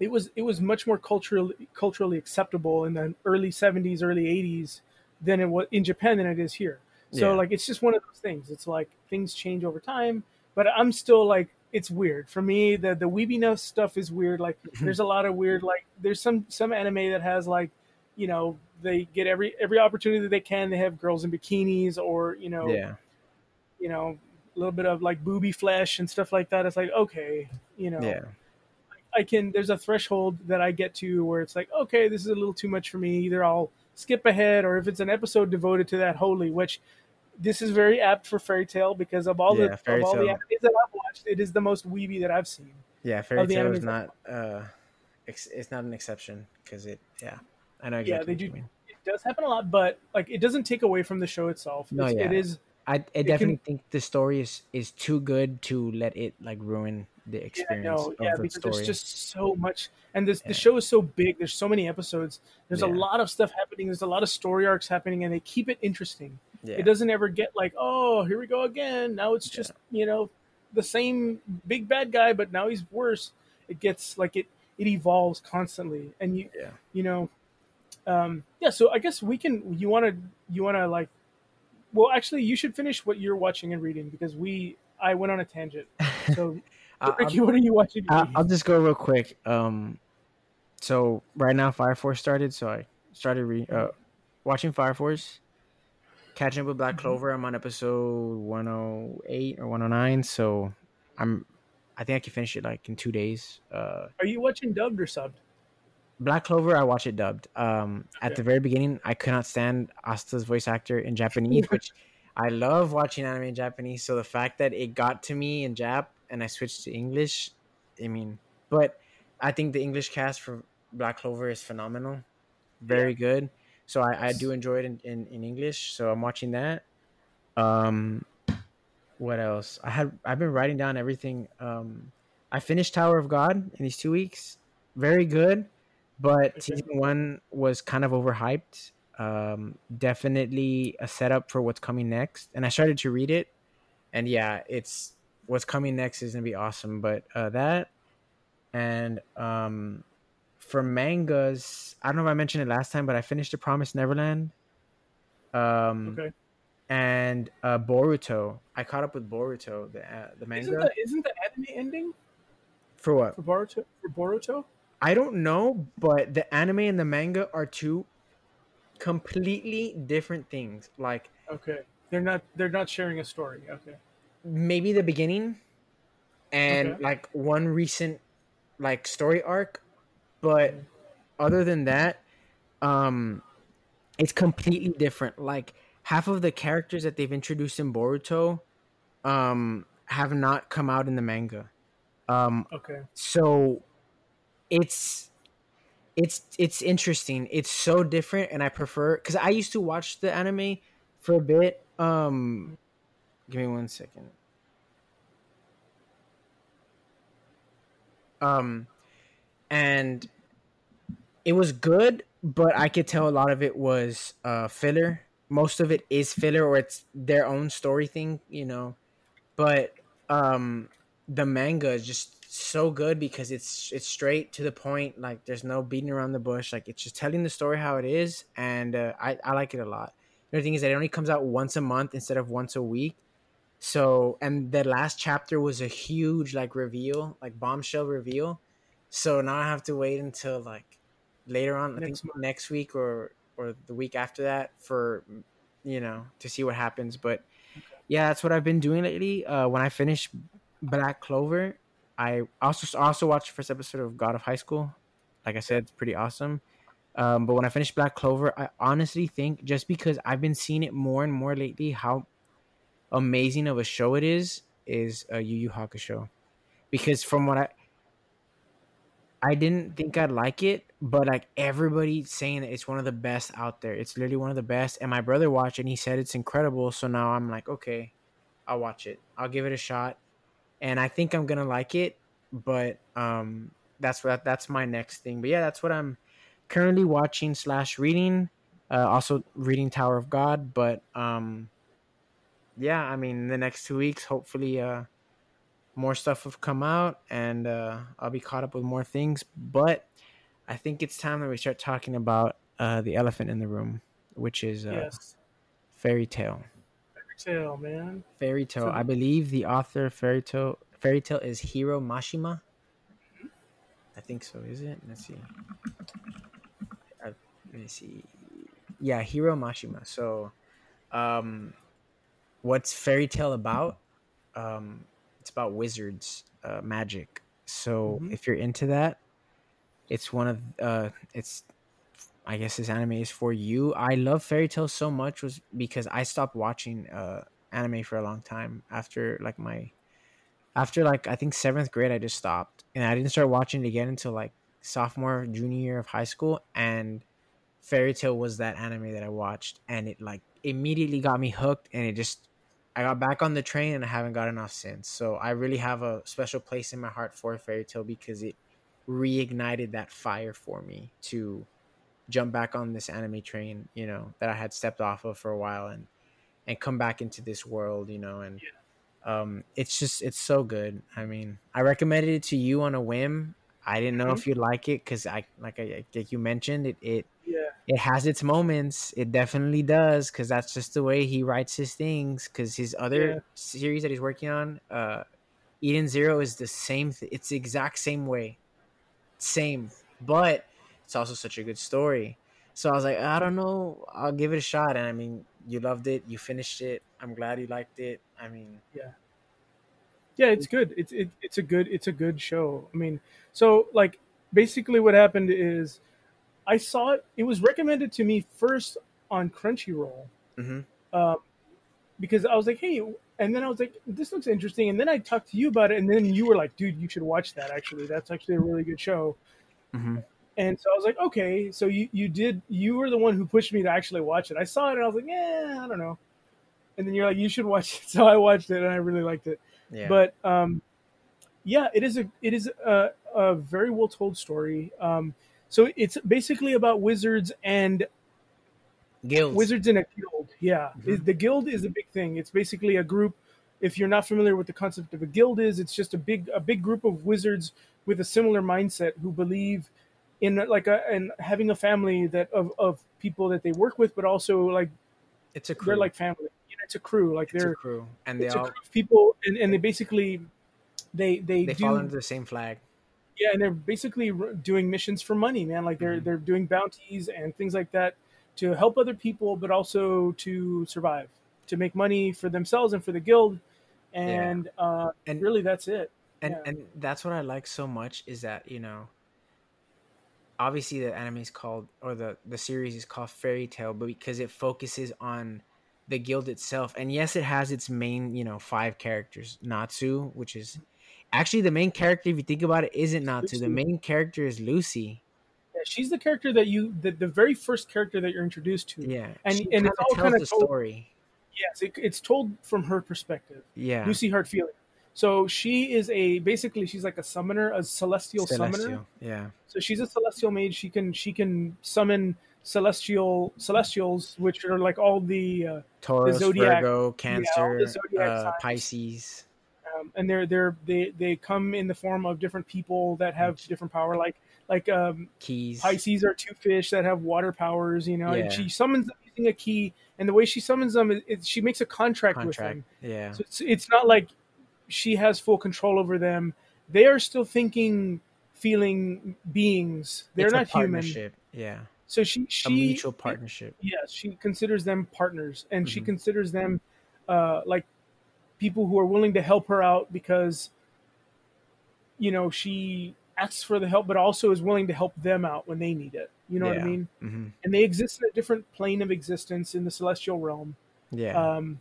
it was it was much more culturally culturally acceptable in the early 70s, early 80s than it was in Japan than it is here. So yeah. like it's just one of those things. It's like things change over time, but I'm still like it's weird for me. The the weebiness stuff is weird. Like there's a lot of weird like there's some some anime that has like you know they get every every opportunity that they can. They have girls in bikinis or you know yeah you know a little bit of like booby flesh and stuff like that. It's like okay you know yeah. I can there's a threshold that I get to where it's like okay this is a little too much for me. Either I'll skip ahead or if it's an episode devoted to that holy, which this is very apt for Fairy Tail because of all yeah, the of all the animes that I've watched, it is the most weeby that I've seen. Yeah, Fairy Tail is not uh, it's not an exception because it yeah I know exactly. Yeah, they do. It does happen a lot, but like it doesn't take away from the show itself. No, it's, yeah. it is. I, I definitely can, think the story is is too good to let it like ruin the experience. Yeah, no, yeah, the because story. there's just so much, and this yeah. the show is so big. There's so many episodes. There's yeah. a lot of stuff happening. There's a lot of story arcs happening, and they keep it interesting. It doesn't ever get like, oh, here we go again. Now it's just you know the same big bad guy, but now he's worse. It gets like it it evolves constantly, and you you know, um, yeah. So I guess we can. You want to you want to like, well, actually, you should finish what you're watching and reading because we I went on a tangent. So, Ricky, what are you watching? I'll just go real quick. Um, so right now, Fire Force started, so I started re- uh, watching Fire Force catching up with Black mm-hmm. Clover. I'm on episode 108 or 109, so I'm I think I can finish it like in two days. Uh, Are you watching dubbed or subbed? Black Clover, I watch it dubbed. Um. At the very beginning, I could not stand Asta's voice actor in Japanese, which I love watching anime in Japanese. So the fact that it got to me in Jap and I switched to English, I mean, but I think the English cast for Black Clover is phenomenal, very yeah. good. So I, I do enjoy it in, in, in English. So I'm watching that. Um, what else? I had I've been writing down everything. Um, I finished Tower of God in these two weeks. Very good, but season one was kind of overhyped. Um, definitely a setup for what's coming next. And I started to read it, and yeah, it's what's coming next is gonna be awesome. But uh, that and um, for mangas, I don't know if I mentioned it last time, but I finished The Promised Neverland. Um, okay. And uh, Boruto, I caught up with Boruto, the uh, the manga. Isn't the, isn't the anime ending? For what? For Boruto? For Boruto? I don't know, but the anime and the manga are two completely different things. Like okay, they're not they're not sharing a story. Okay, maybe the beginning and okay. like one recent like story arc, but other than that, um, it's completely different. Like half of the characters that they've introduced in Boruto, um, have not come out in the manga. Um, okay. So it's it's it's interesting. It's so different, and I prefer because I used to watch the anime for a bit. Um, give me one second. Um, and it was good, but I could tell a lot of it was uh filler. Most of it is filler, or it's their own story thing, you know. But um, the manga is just so good because it's it's straight to the point. Like there's no beating around the bush. Like it's just telling the story how it is, and uh, I I like it a lot. The thing is that it only comes out once a month instead of once a week. So and the last chapter was a huge like reveal, like bombshell reveal. So now I have to wait until like later on, I next think month. next week or or the week after that for you know to see what happens. But yeah, that's what I've been doing lately. Uh, when I finish Black Clover, I also also watched the first episode of God of High School. Like I said, it's pretty awesome. Um, but when I finished Black Clover, I honestly think just because I've been seeing it more and more lately, how amazing of a show it is, is a Yu Yu Hakusho. Because from what I, I didn't think I'd like it, but like everybody saying that it's one of the best out there. It's literally one of the best. And my brother watched it and he said it's incredible. So now I'm like, okay, I'll watch it. I'll give it a shot and I think I'm gonna like it. But um, that's what that's my next thing. But yeah, that's what I'm currently watching slash reading. Uh, also reading Tower of God, but um, yeah, I mean, the next two weeks, hopefully, uh, more stuff will come out, and uh, I'll be caught up with more things. But I think it's time that we start talking about uh, the elephant in the room, which is uh, yes. Fairy Tail. Fairy Tail, man. Fairy Tail. I believe the author of Fairy Tail Fairy Tail is Hiro Mashima. I think so. Is it? Let's see. Uh, let me see. Yeah, Hiro Mashima. So, um, what's Fairy Tail about? Um, it's about wizards, uh, magic. So mm-hmm. if you're into that, it's one of uh, it's I guess this anime is for you. I love Fairy Tail so much was because I stopped watching uh anime for a long time after like my after like I think seventh grade I just stopped and I didn't start watching it again until like sophomore junior year of high school and Fairy Tail was that anime that I watched and it like immediately got me hooked and it just I got back on the train and I haven't gotten off since. So I really have a special place in my heart for Fairy Tail because it reignited that fire for me to jump back on this anime train, you know, that I had stepped off of for a while and and come back into this world, you know, and yeah. um it's just it's so good. I mean, I recommended it to you on a whim. I didn't know mm-hmm. if you'd like it cuz I like I like you mentioned it it yeah. it has its moments. It definitely does cuz that's just the way he writes his things cuz his other yeah. series that he's working on uh Eden Zero is the same th- it's the exact same way. Same. But it's also such a good story. So I was like, I don't know, I'll give it a shot. And I mean, you loved it, you finished it. I'm glad you liked it. I mean, yeah, yeah, it's good. It's it, it's a good it's a good show. I mean, so like basically what happened is I saw it. It was recommended to me first on Crunchyroll. Mm-hmm. Uh, because I was like, hey, and then I was like, this looks interesting. And then I talked to you about it, and then you were like, dude, you should watch that. Actually, that's actually a really good show. Mm-hmm. And so I was like, okay, so you, you did, you were the one who pushed me to actually watch it. I saw it and I was like, yeah, I don't know. And then you're like, you should watch it. So I watched it and I really liked it. Yeah. But, um, yeah, it is a, it is a, a very well told story. Um, so it's basically about wizards and guilds. Wizards in a guild. Yeah. Mm-hmm. The guild is a big thing. It's basically a group. If you're not familiar with the concept of a guild is, it's just a big, a big group of wizards with a similar mindset who believe in like a and having a family that of of people that they work with, but also like it's a crew. They're like family. You know, it's a crew. Like it's they're a crew, and they all people, and, and they basically they they they do, fall under the same flag. Yeah, and they're basically doing missions for money, man. Like they're mm-hmm. they're doing bounties and things like that to help other people, but also to survive, to make money for themselves and for the guild, and yeah. uh, and really that's it. And yeah. and that's what I like so much is that you know obviously the anime is called or the the series is called Fairy Tail, but because it focuses on the guild itself, and yes, it has its main you know five characters. Natsu, which is actually the main character. If you think about it, isn't Natsu. The main character is Lucy. Yeah, she's the character that you the, the very first character that you're introduced to. Yeah, and and it's all kind of the story. Yes, it, it's told from her perspective. Yeah, Lucy Heartfilia. So she is a basically she's like a summoner, a celestial, celestial, summoner. Yeah. So she's a celestial mage. She can she can summon celestial celestials, which are like all the uh, Taurus, the zodiac, Virgo, Cancer, yeah, uh, Pisces. Um, and they're they're they they come in the form of different people that have different power, like like um, keys. Pisces are two fish that have water powers, you know. Yeah. And she summons them using a key, and the way she summons them, is, she makes a contract, contract, with them. Yeah. So it's it's not like she has full control over them. They are still thinking, feeling beings. They're it's not human. Yeah. So she she a mutual partnership. Yes, she considers them partners, and mm-hmm. she considers them uh, like people who are willing to help her out because you know she asks for the help, but also is willing to help them out when they need it. You know yeah. what I mean? Mm-hmm. And they exist in a different plane of existence in the celestial realm. Yeah. Um,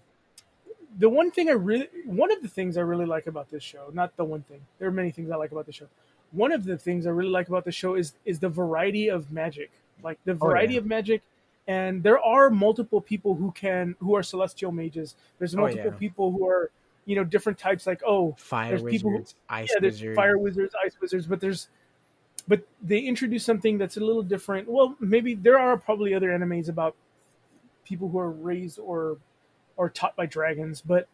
the one thing I really, one of the things I really like about this show, not the one thing, there are many things I like about the show. One of the things I really like about the show is is the variety of magic, like the oh, variety oh, yeah. of magic, and there are multiple people who can who are celestial mages. There's oh, multiple oh, yeah. people who are you know different types, like oh, fire there's wizards, people who, ice yeah, there's wizards, fire wizards, ice wizards, but there's but they introduce something that's a little different. Well, maybe there are probably other animes about people who are raised or or taught by dragons, but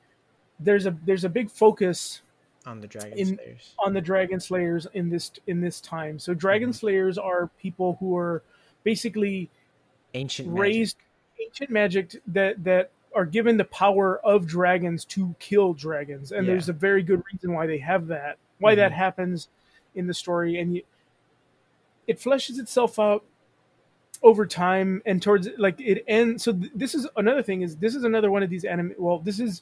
there's a there's a big focus on the dragon in, slayers on the dragon slayers in this in this time. So dragon mm-hmm. slayers are people who are basically ancient raised magic. ancient magic that that are given the power of dragons to kill dragons, and yeah. there's a very good reason why they have that, why mm-hmm. that happens in the story, and you, it fleshes itself out over time and towards like it ends so th- this is another thing is this is another one of these anime well this is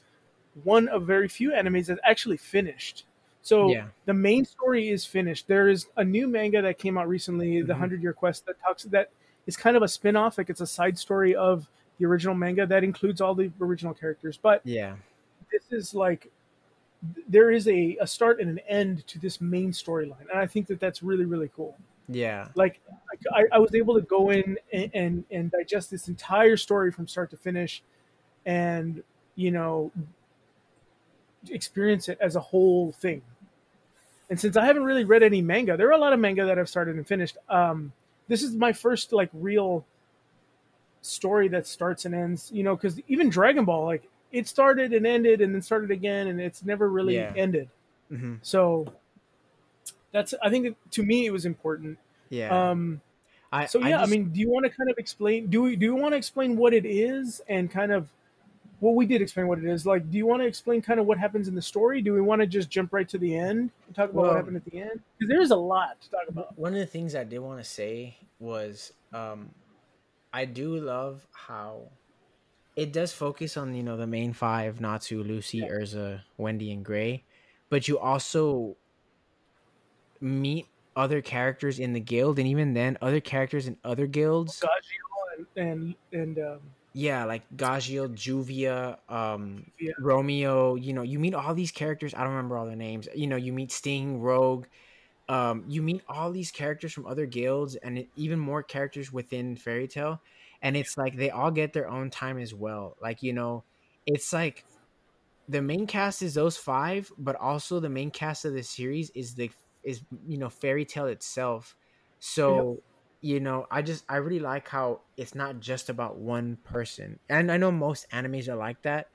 one of very few animes that's actually finished so yeah. the main story is finished there is a new manga that came out recently mm-hmm. the 100 year quest that talks that is kind of a spin-off like it's a side story of the original manga that includes all the original characters but yeah this is like there is a, a start and an end to this main storyline and i think that that's really really cool yeah. Like I, I was able to go in and, and, and digest this entire story from start to finish and, you know, experience it as a whole thing. And since I haven't really read any manga, there are a lot of manga that I've started and finished. Um, this is my first like real story that starts and ends, you know, because even Dragon Ball, like it started and ended and then started again, and it's never really yeah. ended. Mm-hmm. So that's I think to me it was important. Yeah. Um, I, so yeah, I, just, I, mean, do you want to kind of explain? Do we do you want to explain what it is and kind of? Well, we did explain what it is. Like, do you want to explain kind of what happens in the story? Do we want to just jump right to the end and talk about well, what happened at the end? Because there's a lot to talk about. One of the things I did want to say was, um, I do love how it does focus on you know the main five: Natsu, Lucy, yeah. Erza, Wendy, and Gray. But you also meet other characters in the guild, and even then, other characters in other guilds. Gajeel and and, and um... yeah, like Gajeel, Juvia, um, yeah. Romeo. You know, you meet all these characters. I don't remember all their names. You know, you meet Sting, Rogue. Um, you meet all these characters from other guilds, and even more characters within Fairy Tail, and it's like they all get their own time as well. Like you know, it's like the main cast is those five, but also the main cast of the series is the is you know Fairy Tail itself so yeah. you know i just i really like how it's not just about one person and i know most animes are like that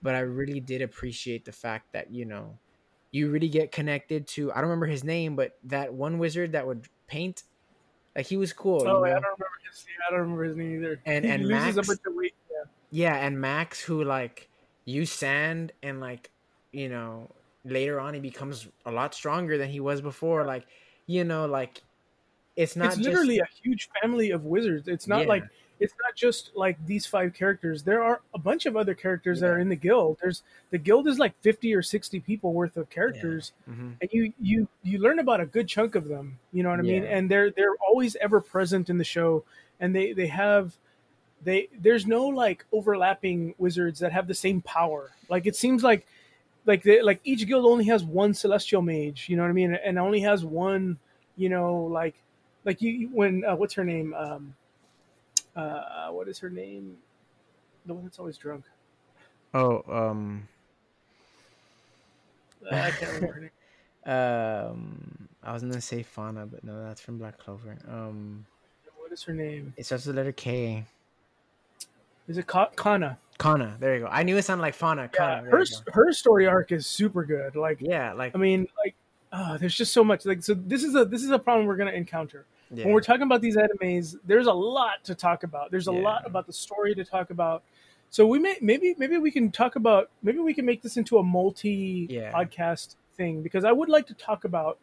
but i really did appreciate the fact that you know you really get connected to. I don't remember his name, but that one wizard that would paint, like he was cool. Oh, I don't remember his. name I don't remember his name either. And he and Max, yeah. yeah, and Max who like use sand and like you know later on he becomes a lot stronger than he was before. Like you know, like it's not. It's literally just... a huge family of wizards. It's not yeah. like it's not just like these five characters. There are a bunch of other characters yeah. that are in the guild. There's the guild is like fifty or sixty people worth of characters, yeah. mm-hmm. and you you you learn about a good chunk of them. You know what I mean? And they're they're always ever present in the show, and they they have they there's no like overlapping wizards that have the same power. Like it seems like like they, like each guild only has one celestial mage. You know what I mean? And only has one. You know like like you when uh, what's her name um uh, what is her name? The one that's always drunk. Oh, um, uh, I can't remember her name. Um, I was gonna say Fauna, but no, that's from Black Clover. Um, what is her name? It starts with the letter K. Is it Ka- Kana? Kana. There you go. I knew it sounded like Fauna. Yeah, her her story arc is super good. Like, yeah, like I mean, like, uh, there's just so much. Like, so this is a this is a problem we're gonna encounter yeah. when we're talking about these animes, there's a lot to talk about. There's a yeah. lot about the story to talk about. So we may maybe maybe we can talk about maybe we can make this into a multi yeah. podcast thing because I would like to talk about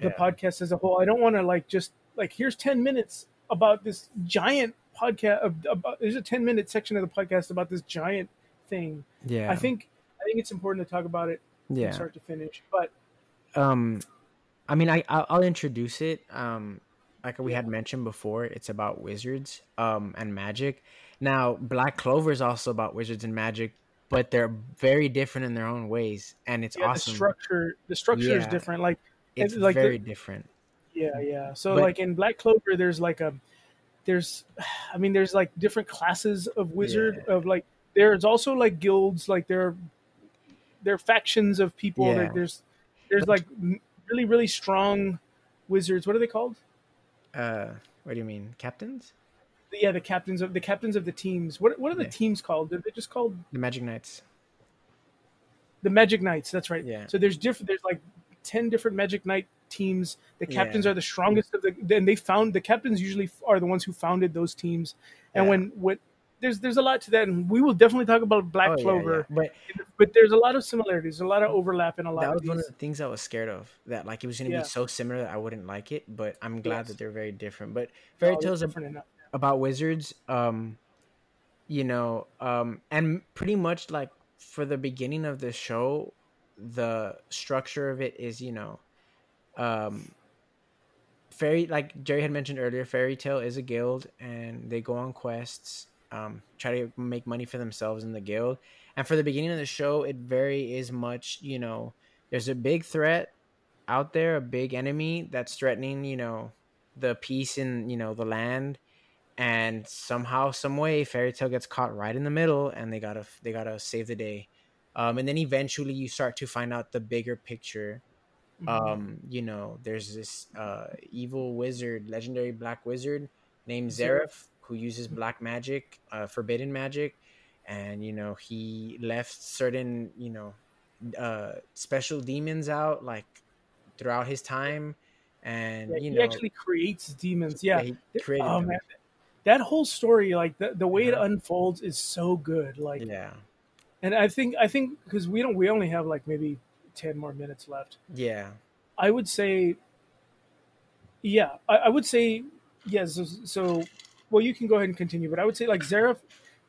the podcast as a whole. I don't want to like just like here's 10 minutes about this giant podcast about, there's a 10 minute section of the podcast about this giant thing. Yeah. I think I think it's important to talk about it yeah. start to finish. But um I mean I I'll introduce it. Um like we had mentioned before, it's about wizards um, and magic. Now, Black Clover is also about wizards and magic, but they're very different in their own ways, and it's yeah, awesome. The structure, the structure yeah. is different. Like it's like very the, different. Yeah, yeah. So but, like in Black Clover, there's like a there's, I mean, there's like different classes of wizard yeah. of like there's also like guilds, like there are there are factions of people. Yeah. there's there's like really really strong wizards. What are they called? Uh, what do you mean, captains? Yeah, the captains of the captains of the teams. What what are the yeah. teams called? Are they just called the Magic Knights? The Magic Knights. That's right. Yeah. So there's different. There's like ten different Magic Knight teams. The captains yeah. are the strongest of the. Then they found the captains usually are the ones who founded those teams. And yeah. when what there's there's a lot to that, and we will definitely talk about Black oh, Clover. Yeah. But but there's a lot of similarities, a lot of overlap, in a lot. That was of one of the things I was scared of. That like it was going to be so similar that I wouldn't like it. But I'm glad yes. that they're very different. But fairy no, tales about, about wizards, um, you know, um, and pretty much like for the beginning of the show, the structure of it is you know, um, fairy like Jerry had mentioned earlier, Fairy Tail is a guild, and they go on quests um, try to make money for themselves in the guild. And for the beginning of the show, it very is much, you know, there's a big threat out there, a big enemy that's threatening, you know, the peace in, you know, the land. And somehow, some way, Fairy Tail gets caught right in the middle, and they gotta they gotta save the day. Um, and then eventually, you start to find out the bigger picture. Mm-hmm. Um, you know, there's this uh, evil wizard, legendary black wizard named Zeref, who uses black magic, uh, forbidden magic, and you know he left certain you know uh, special demons out like throughout his time, and yeah, you know he actually creates demons. Yeah, yeah he created oh, man. that whole story, like the, the way uh-huh. it unfolds, is so good. Like yeah, and I think I think because we don't we only have like maybe ten more minutes left. Yeah, I would say. Yeah, I, I would say yes. so, so well, you can go ahead and continue, but I would say like Zeref,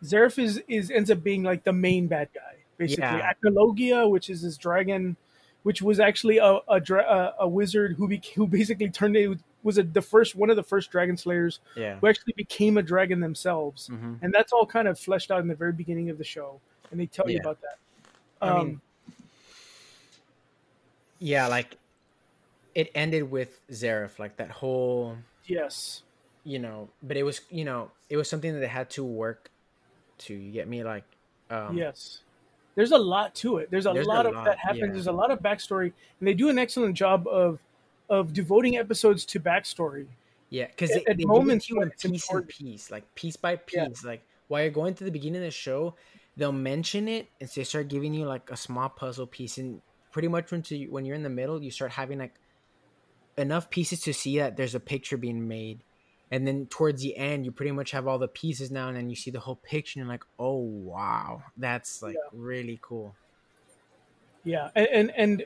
Zeref is is ends up being like the main bad guy basically. Yeah. Which is this dragon, which was actually a a, a wizard who became, who basically turned it was a, the first one of the first dragon slayers yeah. who actually became a dragon themselves, mm-hmm. and that's all kind of fleshed out in the very beginning of the show, and they tell yeah. you about that. Um, I mean, yeah, like it ended with Zeref, like that whole yes you know, but it was, you know, it was something that they had to work to. You get me? Like, um, yes. There's a lot to it. There's a there's lot a of lot, that happens. Yeah. There's a lot of backstory, and they do an excellent job of of devoting episodes to backstory. Yeah, because at, they, moments you in piece and piece, like piece by piece. Yeah. Like while you're going to the beginning of the show, they'll mention it and they start giving you like a small puzzle piece, and pretty much when you, when you're in the middle, you start having like enough pieces to see that there's a picture being made. And then towards the end, you pretty much have all the pieces now, and then you see the whole picture, and you're like, "Oh wow, that's like yeah. really cool." Yeah, and, and and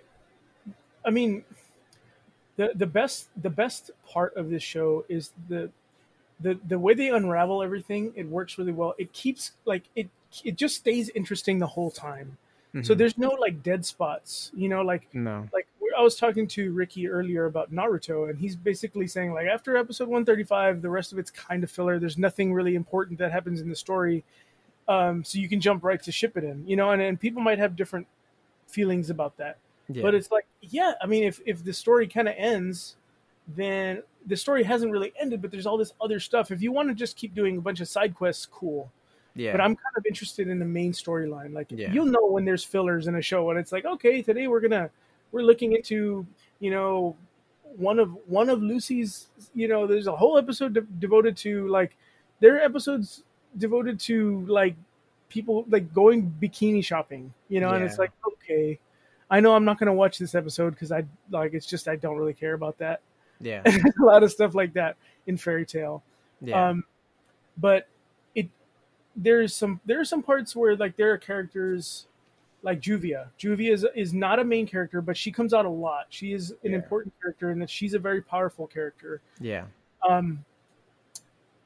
I mean, the the best the best part of this show is the the the way they unravel everything. It works really well. It keeps like it it just stays interesting the whole time. Mm-hmm. So there's no like dead spots, you know, like no. like I was talking to Ricky earlier about Naruto, and he's basically saying like after episode 135, the rest of it's kind of filler. There's nothing really important that happens in the story, um, so you can jump right to Shippuden, you know. And, and people might have different feelings about that, yeah. but it's like, yeah, I mean, if if the story kind of ends, then the story hasn't really ended, but there's all this other stuff. If you want to just keep doing a bunch of side quests, cool. Yeah. But I'm kind of interested in the main storyline. Like yeah. you'll know when there's fillers in a show and it's like, okay, today we're gonna we're looking into, you know, one of one of Lucy's, you know, there's a whole episode de- devoted to like there are episodes devoted to like people like going bikini shopping, you know, yeah. and it's like, okay, I know I'm not gonna watch this episode because I like it's just I don't really care about that. Yeah. a lot of stuff like that in Fairy Tail. Yeah. Um, but there's some there are some parts where like there are characters like Juvia. Juvia is is not a main character, but she comes out a lot. She is an yeah. important character, and that she's a very powerful character. Yeah. Um.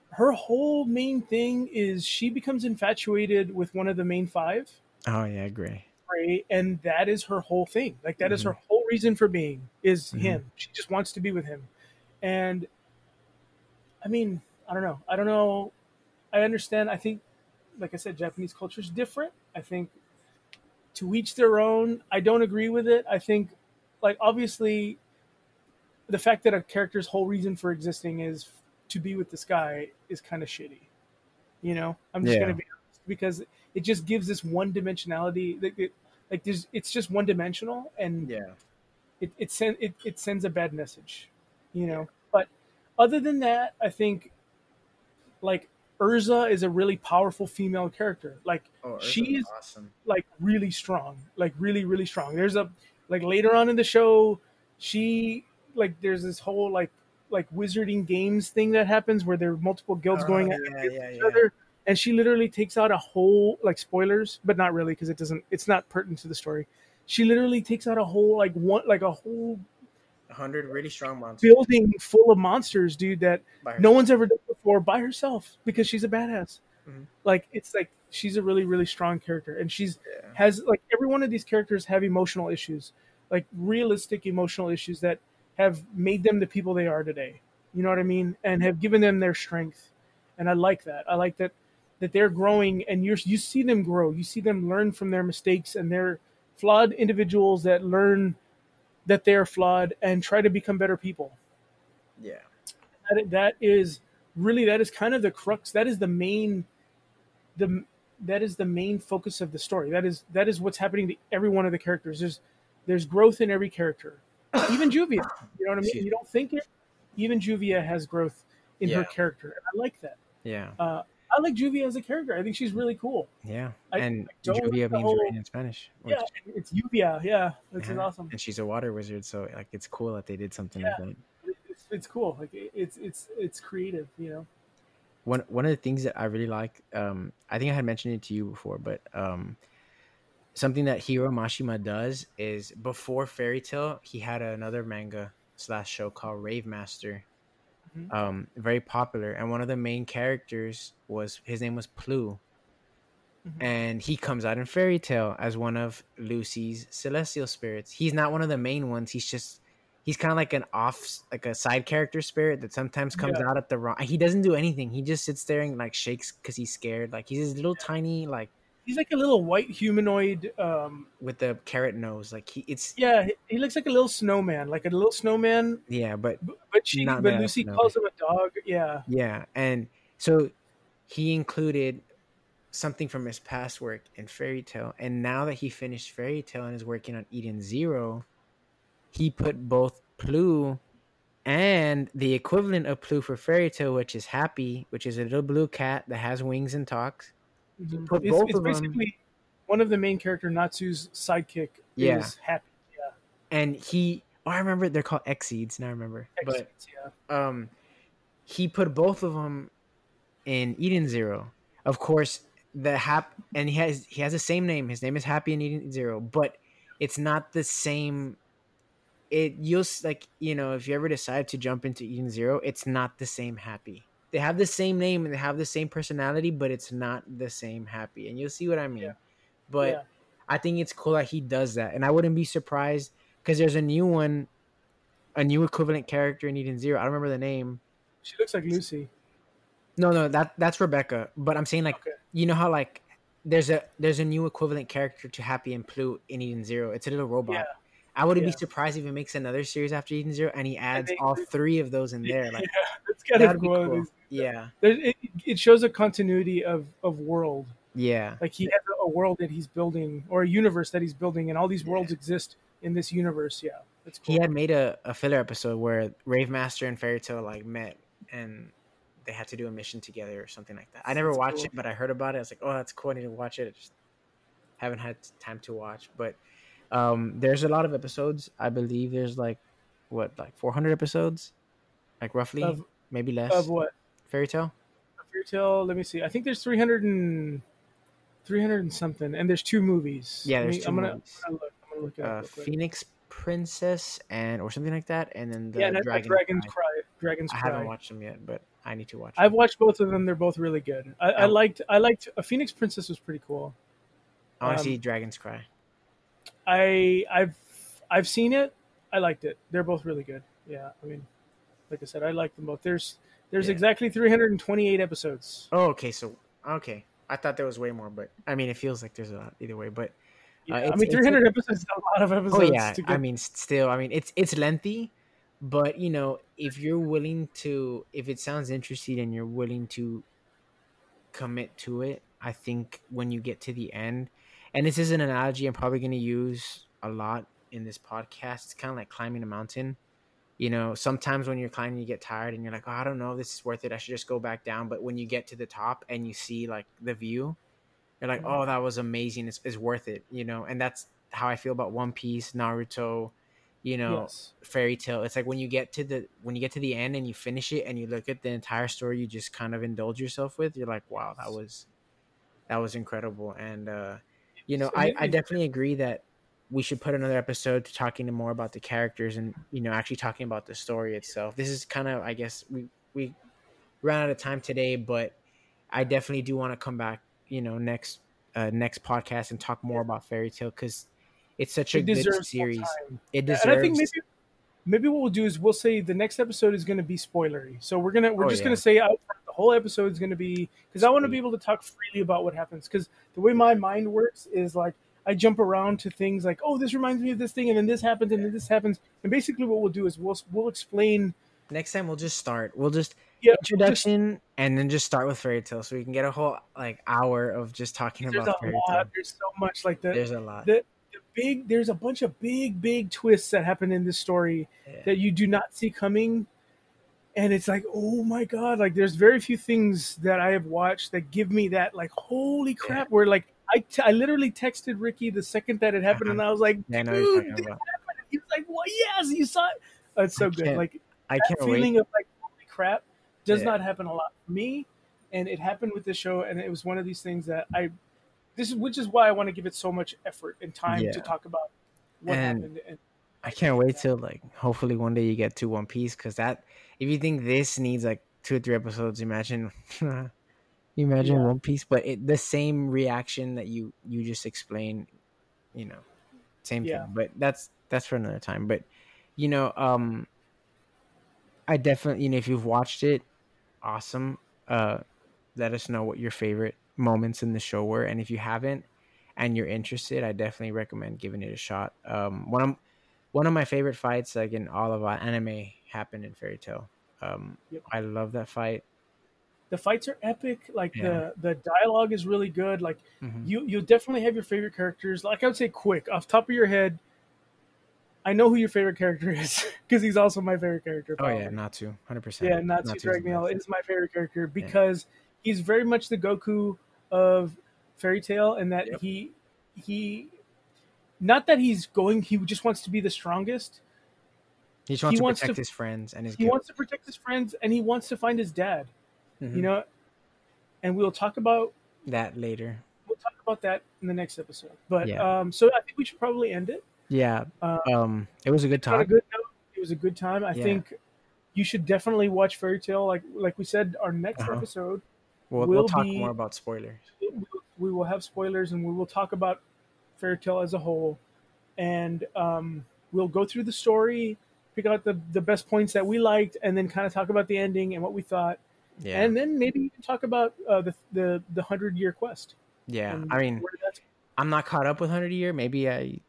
Her whole main thing is she becomes infatuated with one of the main five. Oh yeah, I agree. Right, and that is her whole thing. Like that mm-hmm. is her whole reason for being is mm-hmm. him. She just wants to be with him, and I mean, I don't know. I don't know. I understand. I think like I said, Japanese culture is different. I think to each their own. I don't agree with it. I think, like, obviously, the fact that a character's whole reason for existing is to be with this guy is kind of shitty. You know, I'm just yeah. gonna be honest because it just gives this one dimensionality. Like, it, like there's, it's just one dimensional, and yeah, it it, send, it it sends a bad message. You know, but other than that, I think like Erza is a really powerful female character. Like oh, she's awesome. like really strong, like really really strong. There's a like later on in the show, she like there's this whole like like wizarding games thing that happens where there are multiple guilds oh, going yeah, at yeah, each yeah. other, and she literally takes out a whole like spoilers, but not really because it doesn't. It's not pertinent to the story. She literally takes out a whole like one like a whole hundred really strong monsters. Building full of monsters, dude, that no one's ever done before by herself because she's a badass. Mm-hmm. Like it's like she's a really really strong character, and she's yeah. has like every one of these characters have emotional issues, like realistic emotional issues that have made them the people they are today. You know what I mean? And have given them their strength, and I like that. I like that that they're growing, and you're you see them grow. You see them learn from their mistakes, and they're flawed individuals that learn that they are flawed and try to become better people. Yeah. That, that is really that is kind of the crux. That is the main the that is the main focus of the story. That is that is what's happening to every one of the characters. There's there's growth in every character. Even Juvia, you know what I mean? You don't think it. Even Juvia has growth in yeah. her character, and I like that. Yeah. Uh, I like Juvia as a character. I think she's really cool. Yeah, I, and I Juvia means whole, rain in Spanish. Yeah, it's Juvia. Yeah, which is awesome. And she's a water wizard, so like it's cool that they did something yeah. like that. It's, it's cool. Like it's it's it's creative. You know. One one of the things that I really like, um, I think I had mentioned it to you before, but um, something that Hiro Mashima does is before Fairy Tail, he had another manga slash show called Rave Master, mm-hmm. um, very popular. And one of the main characters was his name was Plue, mm-hmm. and he comes out in Fairy Tail as one of Lucy's celestial spirits. He's not one of the main ones. He's just he's kind of like an off like a side character spirit that sometimes comes yeah. out at the wrong. He doesn't do anything. He just sits there and like shakes because he's scared. Like he's this little yeah. tiny like he's like a little white humanoid um, with the carrot nose. Like he, it's yeah, he, looks like a little snowman, like a little snowman. Yeah, but but she, but Lucy calls him a dog. Yeah, yeah, and so he included something from his past work in Fairy Tail, and now that he finished Fairy Tail and is working on Eden Zero, he put both Plue and the equivalent of Plue for Fairy Tail, which is Happy, which is a little blue cat that has wings and talks. Put it's, both it's of basically them. one of the main character Natsu's sidekick yeah. is Happy. and he oh, I remember they're called Exceeds. Now I remember, but yeah. um, he put both of them in Eden Zero. Of course, the hap and he has he has the same name. His name is Happy in Eden Zero, but it's not the same. It you'll like you know if you ever decide to jump into Eden Zero, it's not the same Happy. They have the same name and they have the same personality, but it's not the same Happy, and you'll see what I mean. Yeah. But yeah. I think it's cool that he does that, and I wouldn't be surprised because there's a new one, a new equivalent character in Eden Zero. I don't remember the name. She looks like Lucy. No, no, that that's Rebecca. But I'm saying like okay. you know how like there's a there's a new equivalent character to Happy and Plue in Eden Zero. It's a little robot. Yeah. I wouldn't yeah. be surprised if he makes another series after Eden Zero and he adds all three of those in there. Like, yeah, that's kind of cool. cool. Yeah, it, it shows a continuity of of world. Yeah, like he has a world that he's building or a universe that he's building, and all these worlds yeah. exist in this universe. Yeah, cool. He had made a, a filler episode where Rave Master and Fairy Tail like met and they had to do a mission together or something like that. I never that's watched cool. it, but I heard about it. I was like, oh, that's cool. I need to watch it. I just haven't had time to watch. But um, there's a lot of episodes. I believe there's like what, like 400 episodes, like roughly, of, maybe less. Of what? Fairy Tail. Fairy Tail. Let me see. I think there's 300 and 300 and something, and there's two movies. Yeah, there's me, two I'm gonna, movies. I'm gonna look. I'm gonna look uh, Phoenix Princess and or something like that, and then the yeah, Dragon Dragon's Cry. Dragons Cry. Dragon's I Cry. haven't watched them yet, but I need to watch. I've watched both of them. They're both really good. I, I liked. I liked. A Phoenix Princess was pretty cool. I want to um, see Dragon's Cry. I I've I've seen it. I liked it. They're both really good. Yeah, I mean, like I said, I like them both. There's there's yeah. exactly 328 episodes. Oh, okay. So okay, I thought there was way more, but I mean, it feels like there's a lot either way. But uh, yeah, I mean, 300 episodes is a lot of episodes. Oh yeah, I mean, still, I mean, it's it's lengthy, but you know if you're willing to if it sounds interesting and you're willing to commit to it i think when you get to the end and this is an analogy i'm probably going to use a lot in this podcast. It's kind of like climbing a mountain. You know sometimes when you're climbing you get tired and you're like oh i don't know if this is worth it. I should just go back down. But when you get to the top and you see like the view you're like mm-hmm. oh that was amazing. It's, it's worth it you know? And that's how i feel about one piece naruto you know yes. Fairy Tail. it's like when you get to the when you get to the end and you finish it and you look at the entire story you just kind of indulge yourself with you're like wow that was that was incredible. And uh you know i i definitely agree that we should put another episode to talking more about the characters and you know actually talking about the story itself this is kind of i guess we we ran out of time today but i definitely do want to come back you know next uh next podcast and talk more about Fairy Tail because it's such a good series. It deserves. And I think maybe maybe what we'll do is we'll say the next episode is going to be spoilery. So we're gonna we're oh, just yeah. gonna say whole episode is going to be because I want to be able to talk freely about what happens. Because the way my mind works is like I jump around to things like oh this reminds me of this thing and then this happens and then this happens and basically what we'll do is we'll we'll explain. Next time we'll just start. We'll just yeah, introduction just, and then just start with Fairy Tail, so we can get a whole like hour of just talking about Fairy Tail. There's so much like that. There's a lot. The, big there's a bunch of big big twists that happen in this story yeah. that you do not see coming and it's like oh my god like there's very few things that i have watched that give me that like holy crap yeah. where like I, t- I literally texted ricky the second that it happened and uh-huh. i was like yeah, dude he was like well yes you saw it oh, it's so good like i can't feeling wait. of like holy crap does not happen a lot for me and it happened with the show and it was one of these things that i this is which is why I want to give it so much effort and time yeah. to talk about what and happened. And, I can't wait till like hopefully one day you get to One Piece because that if you think this needs like two or three episodes, imagine imagine yeah. One Piece, but it, the same reaction that you you just explained, you know, same yeah. thing. But that's that's for another time. But you know, um, I definitely you know if you've watched it, awesome. Uh, let us know what your favorite moments in the show were. And if you haven't and you're interested, I definitely recommend giving it a shot. Um, one of one of my favorite fights, like in all of our anime, happened in Fairy Tail. Um, yep. I love that fight. The fights are epic. Like yeah. the the dialogue is really good. Like mm-hmm. you you definitely have your favorite characters. Like I would say, quick off top of your head. I know who your favorite character is because he's also my favorite character. Probably. Oh yeah, Natsu, hundred percent. Yeah, Natsu, Natsu Dragneel is my favorite character because yeah. he's very much the Goku of Fairy Tail and that yep. he he not that he's going. He just wants to be the strongest. He just wants he to wants protect to, his friends and his. He wants to protect his friends, and he wants to find his dad. Mm-hmm. You know, and we'll talk about that later. We'll talk about that in the next episode. But yeah. um, so I think we should probably end it. Yeah. Uh, um, it was a good time. A good it was a good time. I yeah. think you should definitely watch Fairy Tail Like like we said, our next uh-huh. episode. We'll, will we'll talk be, more about spoilers. We will have spoilers, and we will talk about Fairy Tail as a whole, and um, we'll go through the story, pick out the the best points that we liked, and then kind of talk about the ending and what we thought. Yeah. And then maybe even talk about uh, the the the hundred year quest. Yeah, I mean, I'm not caught up with hundred year. Maybe I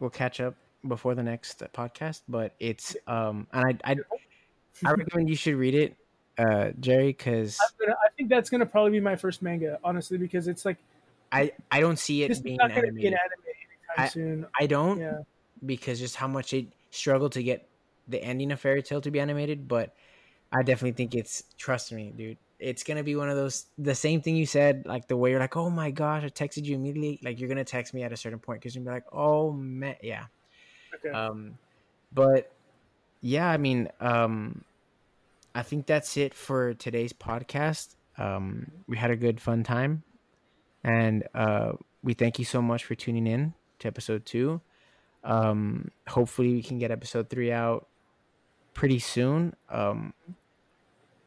will catch up before the next podcast, but it's um, and I I, I recommend you should read it, uh, Jerry, because I think that's gonna probably be my first manga, honestly, because it's like I I don't see it being not gonna be an anime anytime I, soon. I don't, yeah. because just how much it struggled to get the ending of Fairy Tail to be animated, but I definitely think it's trust me, dude. It's gonna be one of those the same thing you said, like the way you're like, oh my gosh, I texted you immediately. Like you're gonna text me at a certain point because you're gonna be like, oh man, yeah. Okay. Um, but yeah, I mean, um, I think that's it for today's podcast. Um, we had a good fun time, and uh, we thank you so much for tuning in to episode two. Um, hopefully, we can get episode three out pretty soon. Um,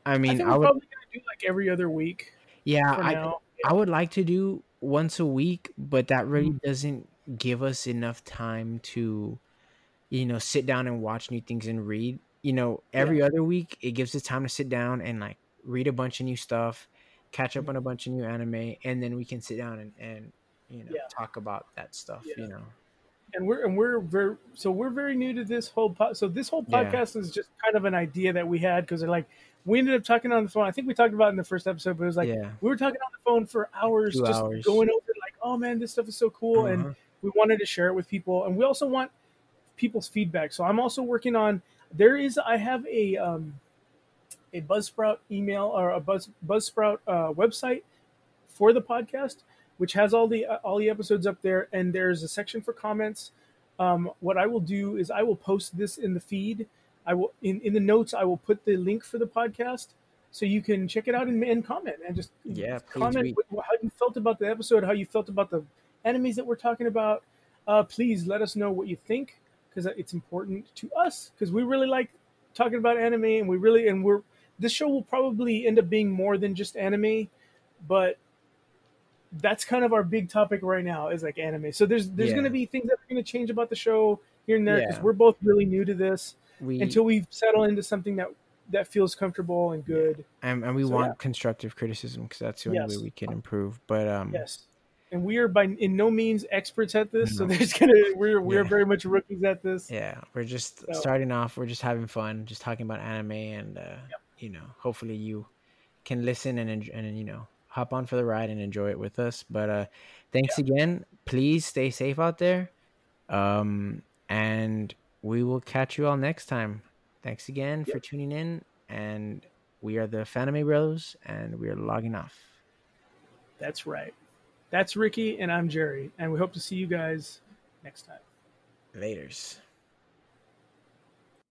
I mean, I, I would probably gonna do like every other week. Yeah, I I would like to do once a week, but that really mm-hmm. doesn't give us enough time to, you know, sit down and watch new things and read. You know, every yeah. other week it gives us time to sit down and like read a bunch of new stuff, catch up mm-hmm. on a bunch of new anime, and then we can sit down and and you know yeah. talk about that stuff. Yeah. You know and we're and we're very so we're very new to this whole po- so this whole podcast yeah. is just kind of an idea that we had because like we ended up talking on the phone. I think we talked about in the first episode, but it was like yeah. we were talking on the phone for hours, Two just hours. going over like, oh man, this stuff is so cool, uh-huh. and we wanted to share it with people, and we also want people's feedback. So I'm also working on. There is I have a um, a Buzzsprout email or a Buzz Buzzsprout uh, website for the podcast which has all the uh, all the episodes up there, and there's a section for comments. Um, what I will do is I will post this in the feed. I will in, in the notes I will put the link for the podcast so you can check it out and, and comment and just yeah comment how you felt about the episode, how you felt about the enemies that we're talking about. Uh, please let us know what you think because it's important to us because we really like talking about anime and we really and we're this show will probably end up being more than just anime, but that's kind of our big topic right now is like anime. So there's there's yeah. going to be things that are going to change about the show here and there because yeah. we're both really new to this. We, until we settle into something that that feels comfortable and good. And, and we so, want yeah. constructive criticism because that's the only yes. way we can improve. But um, yes, and we are by in no means experts at this, no. so there's gonna we're we're very much rookies at this. Yeah, we're just so. starting off. We're just having fun, just talking about anime, and uh, yep. You know, hopefully you can listen and and you know hop on for the ride and enjoy it with us. But uh, thanks yeah. again. Please stay safe out there. Um, and we will catch you all next time. Thanks again yep. for tuning in. And we are the Fanime Bros, and we are logging off. That's right. That's Ricky, and I'm Jerry. And we hope to see you guys next time. Laters.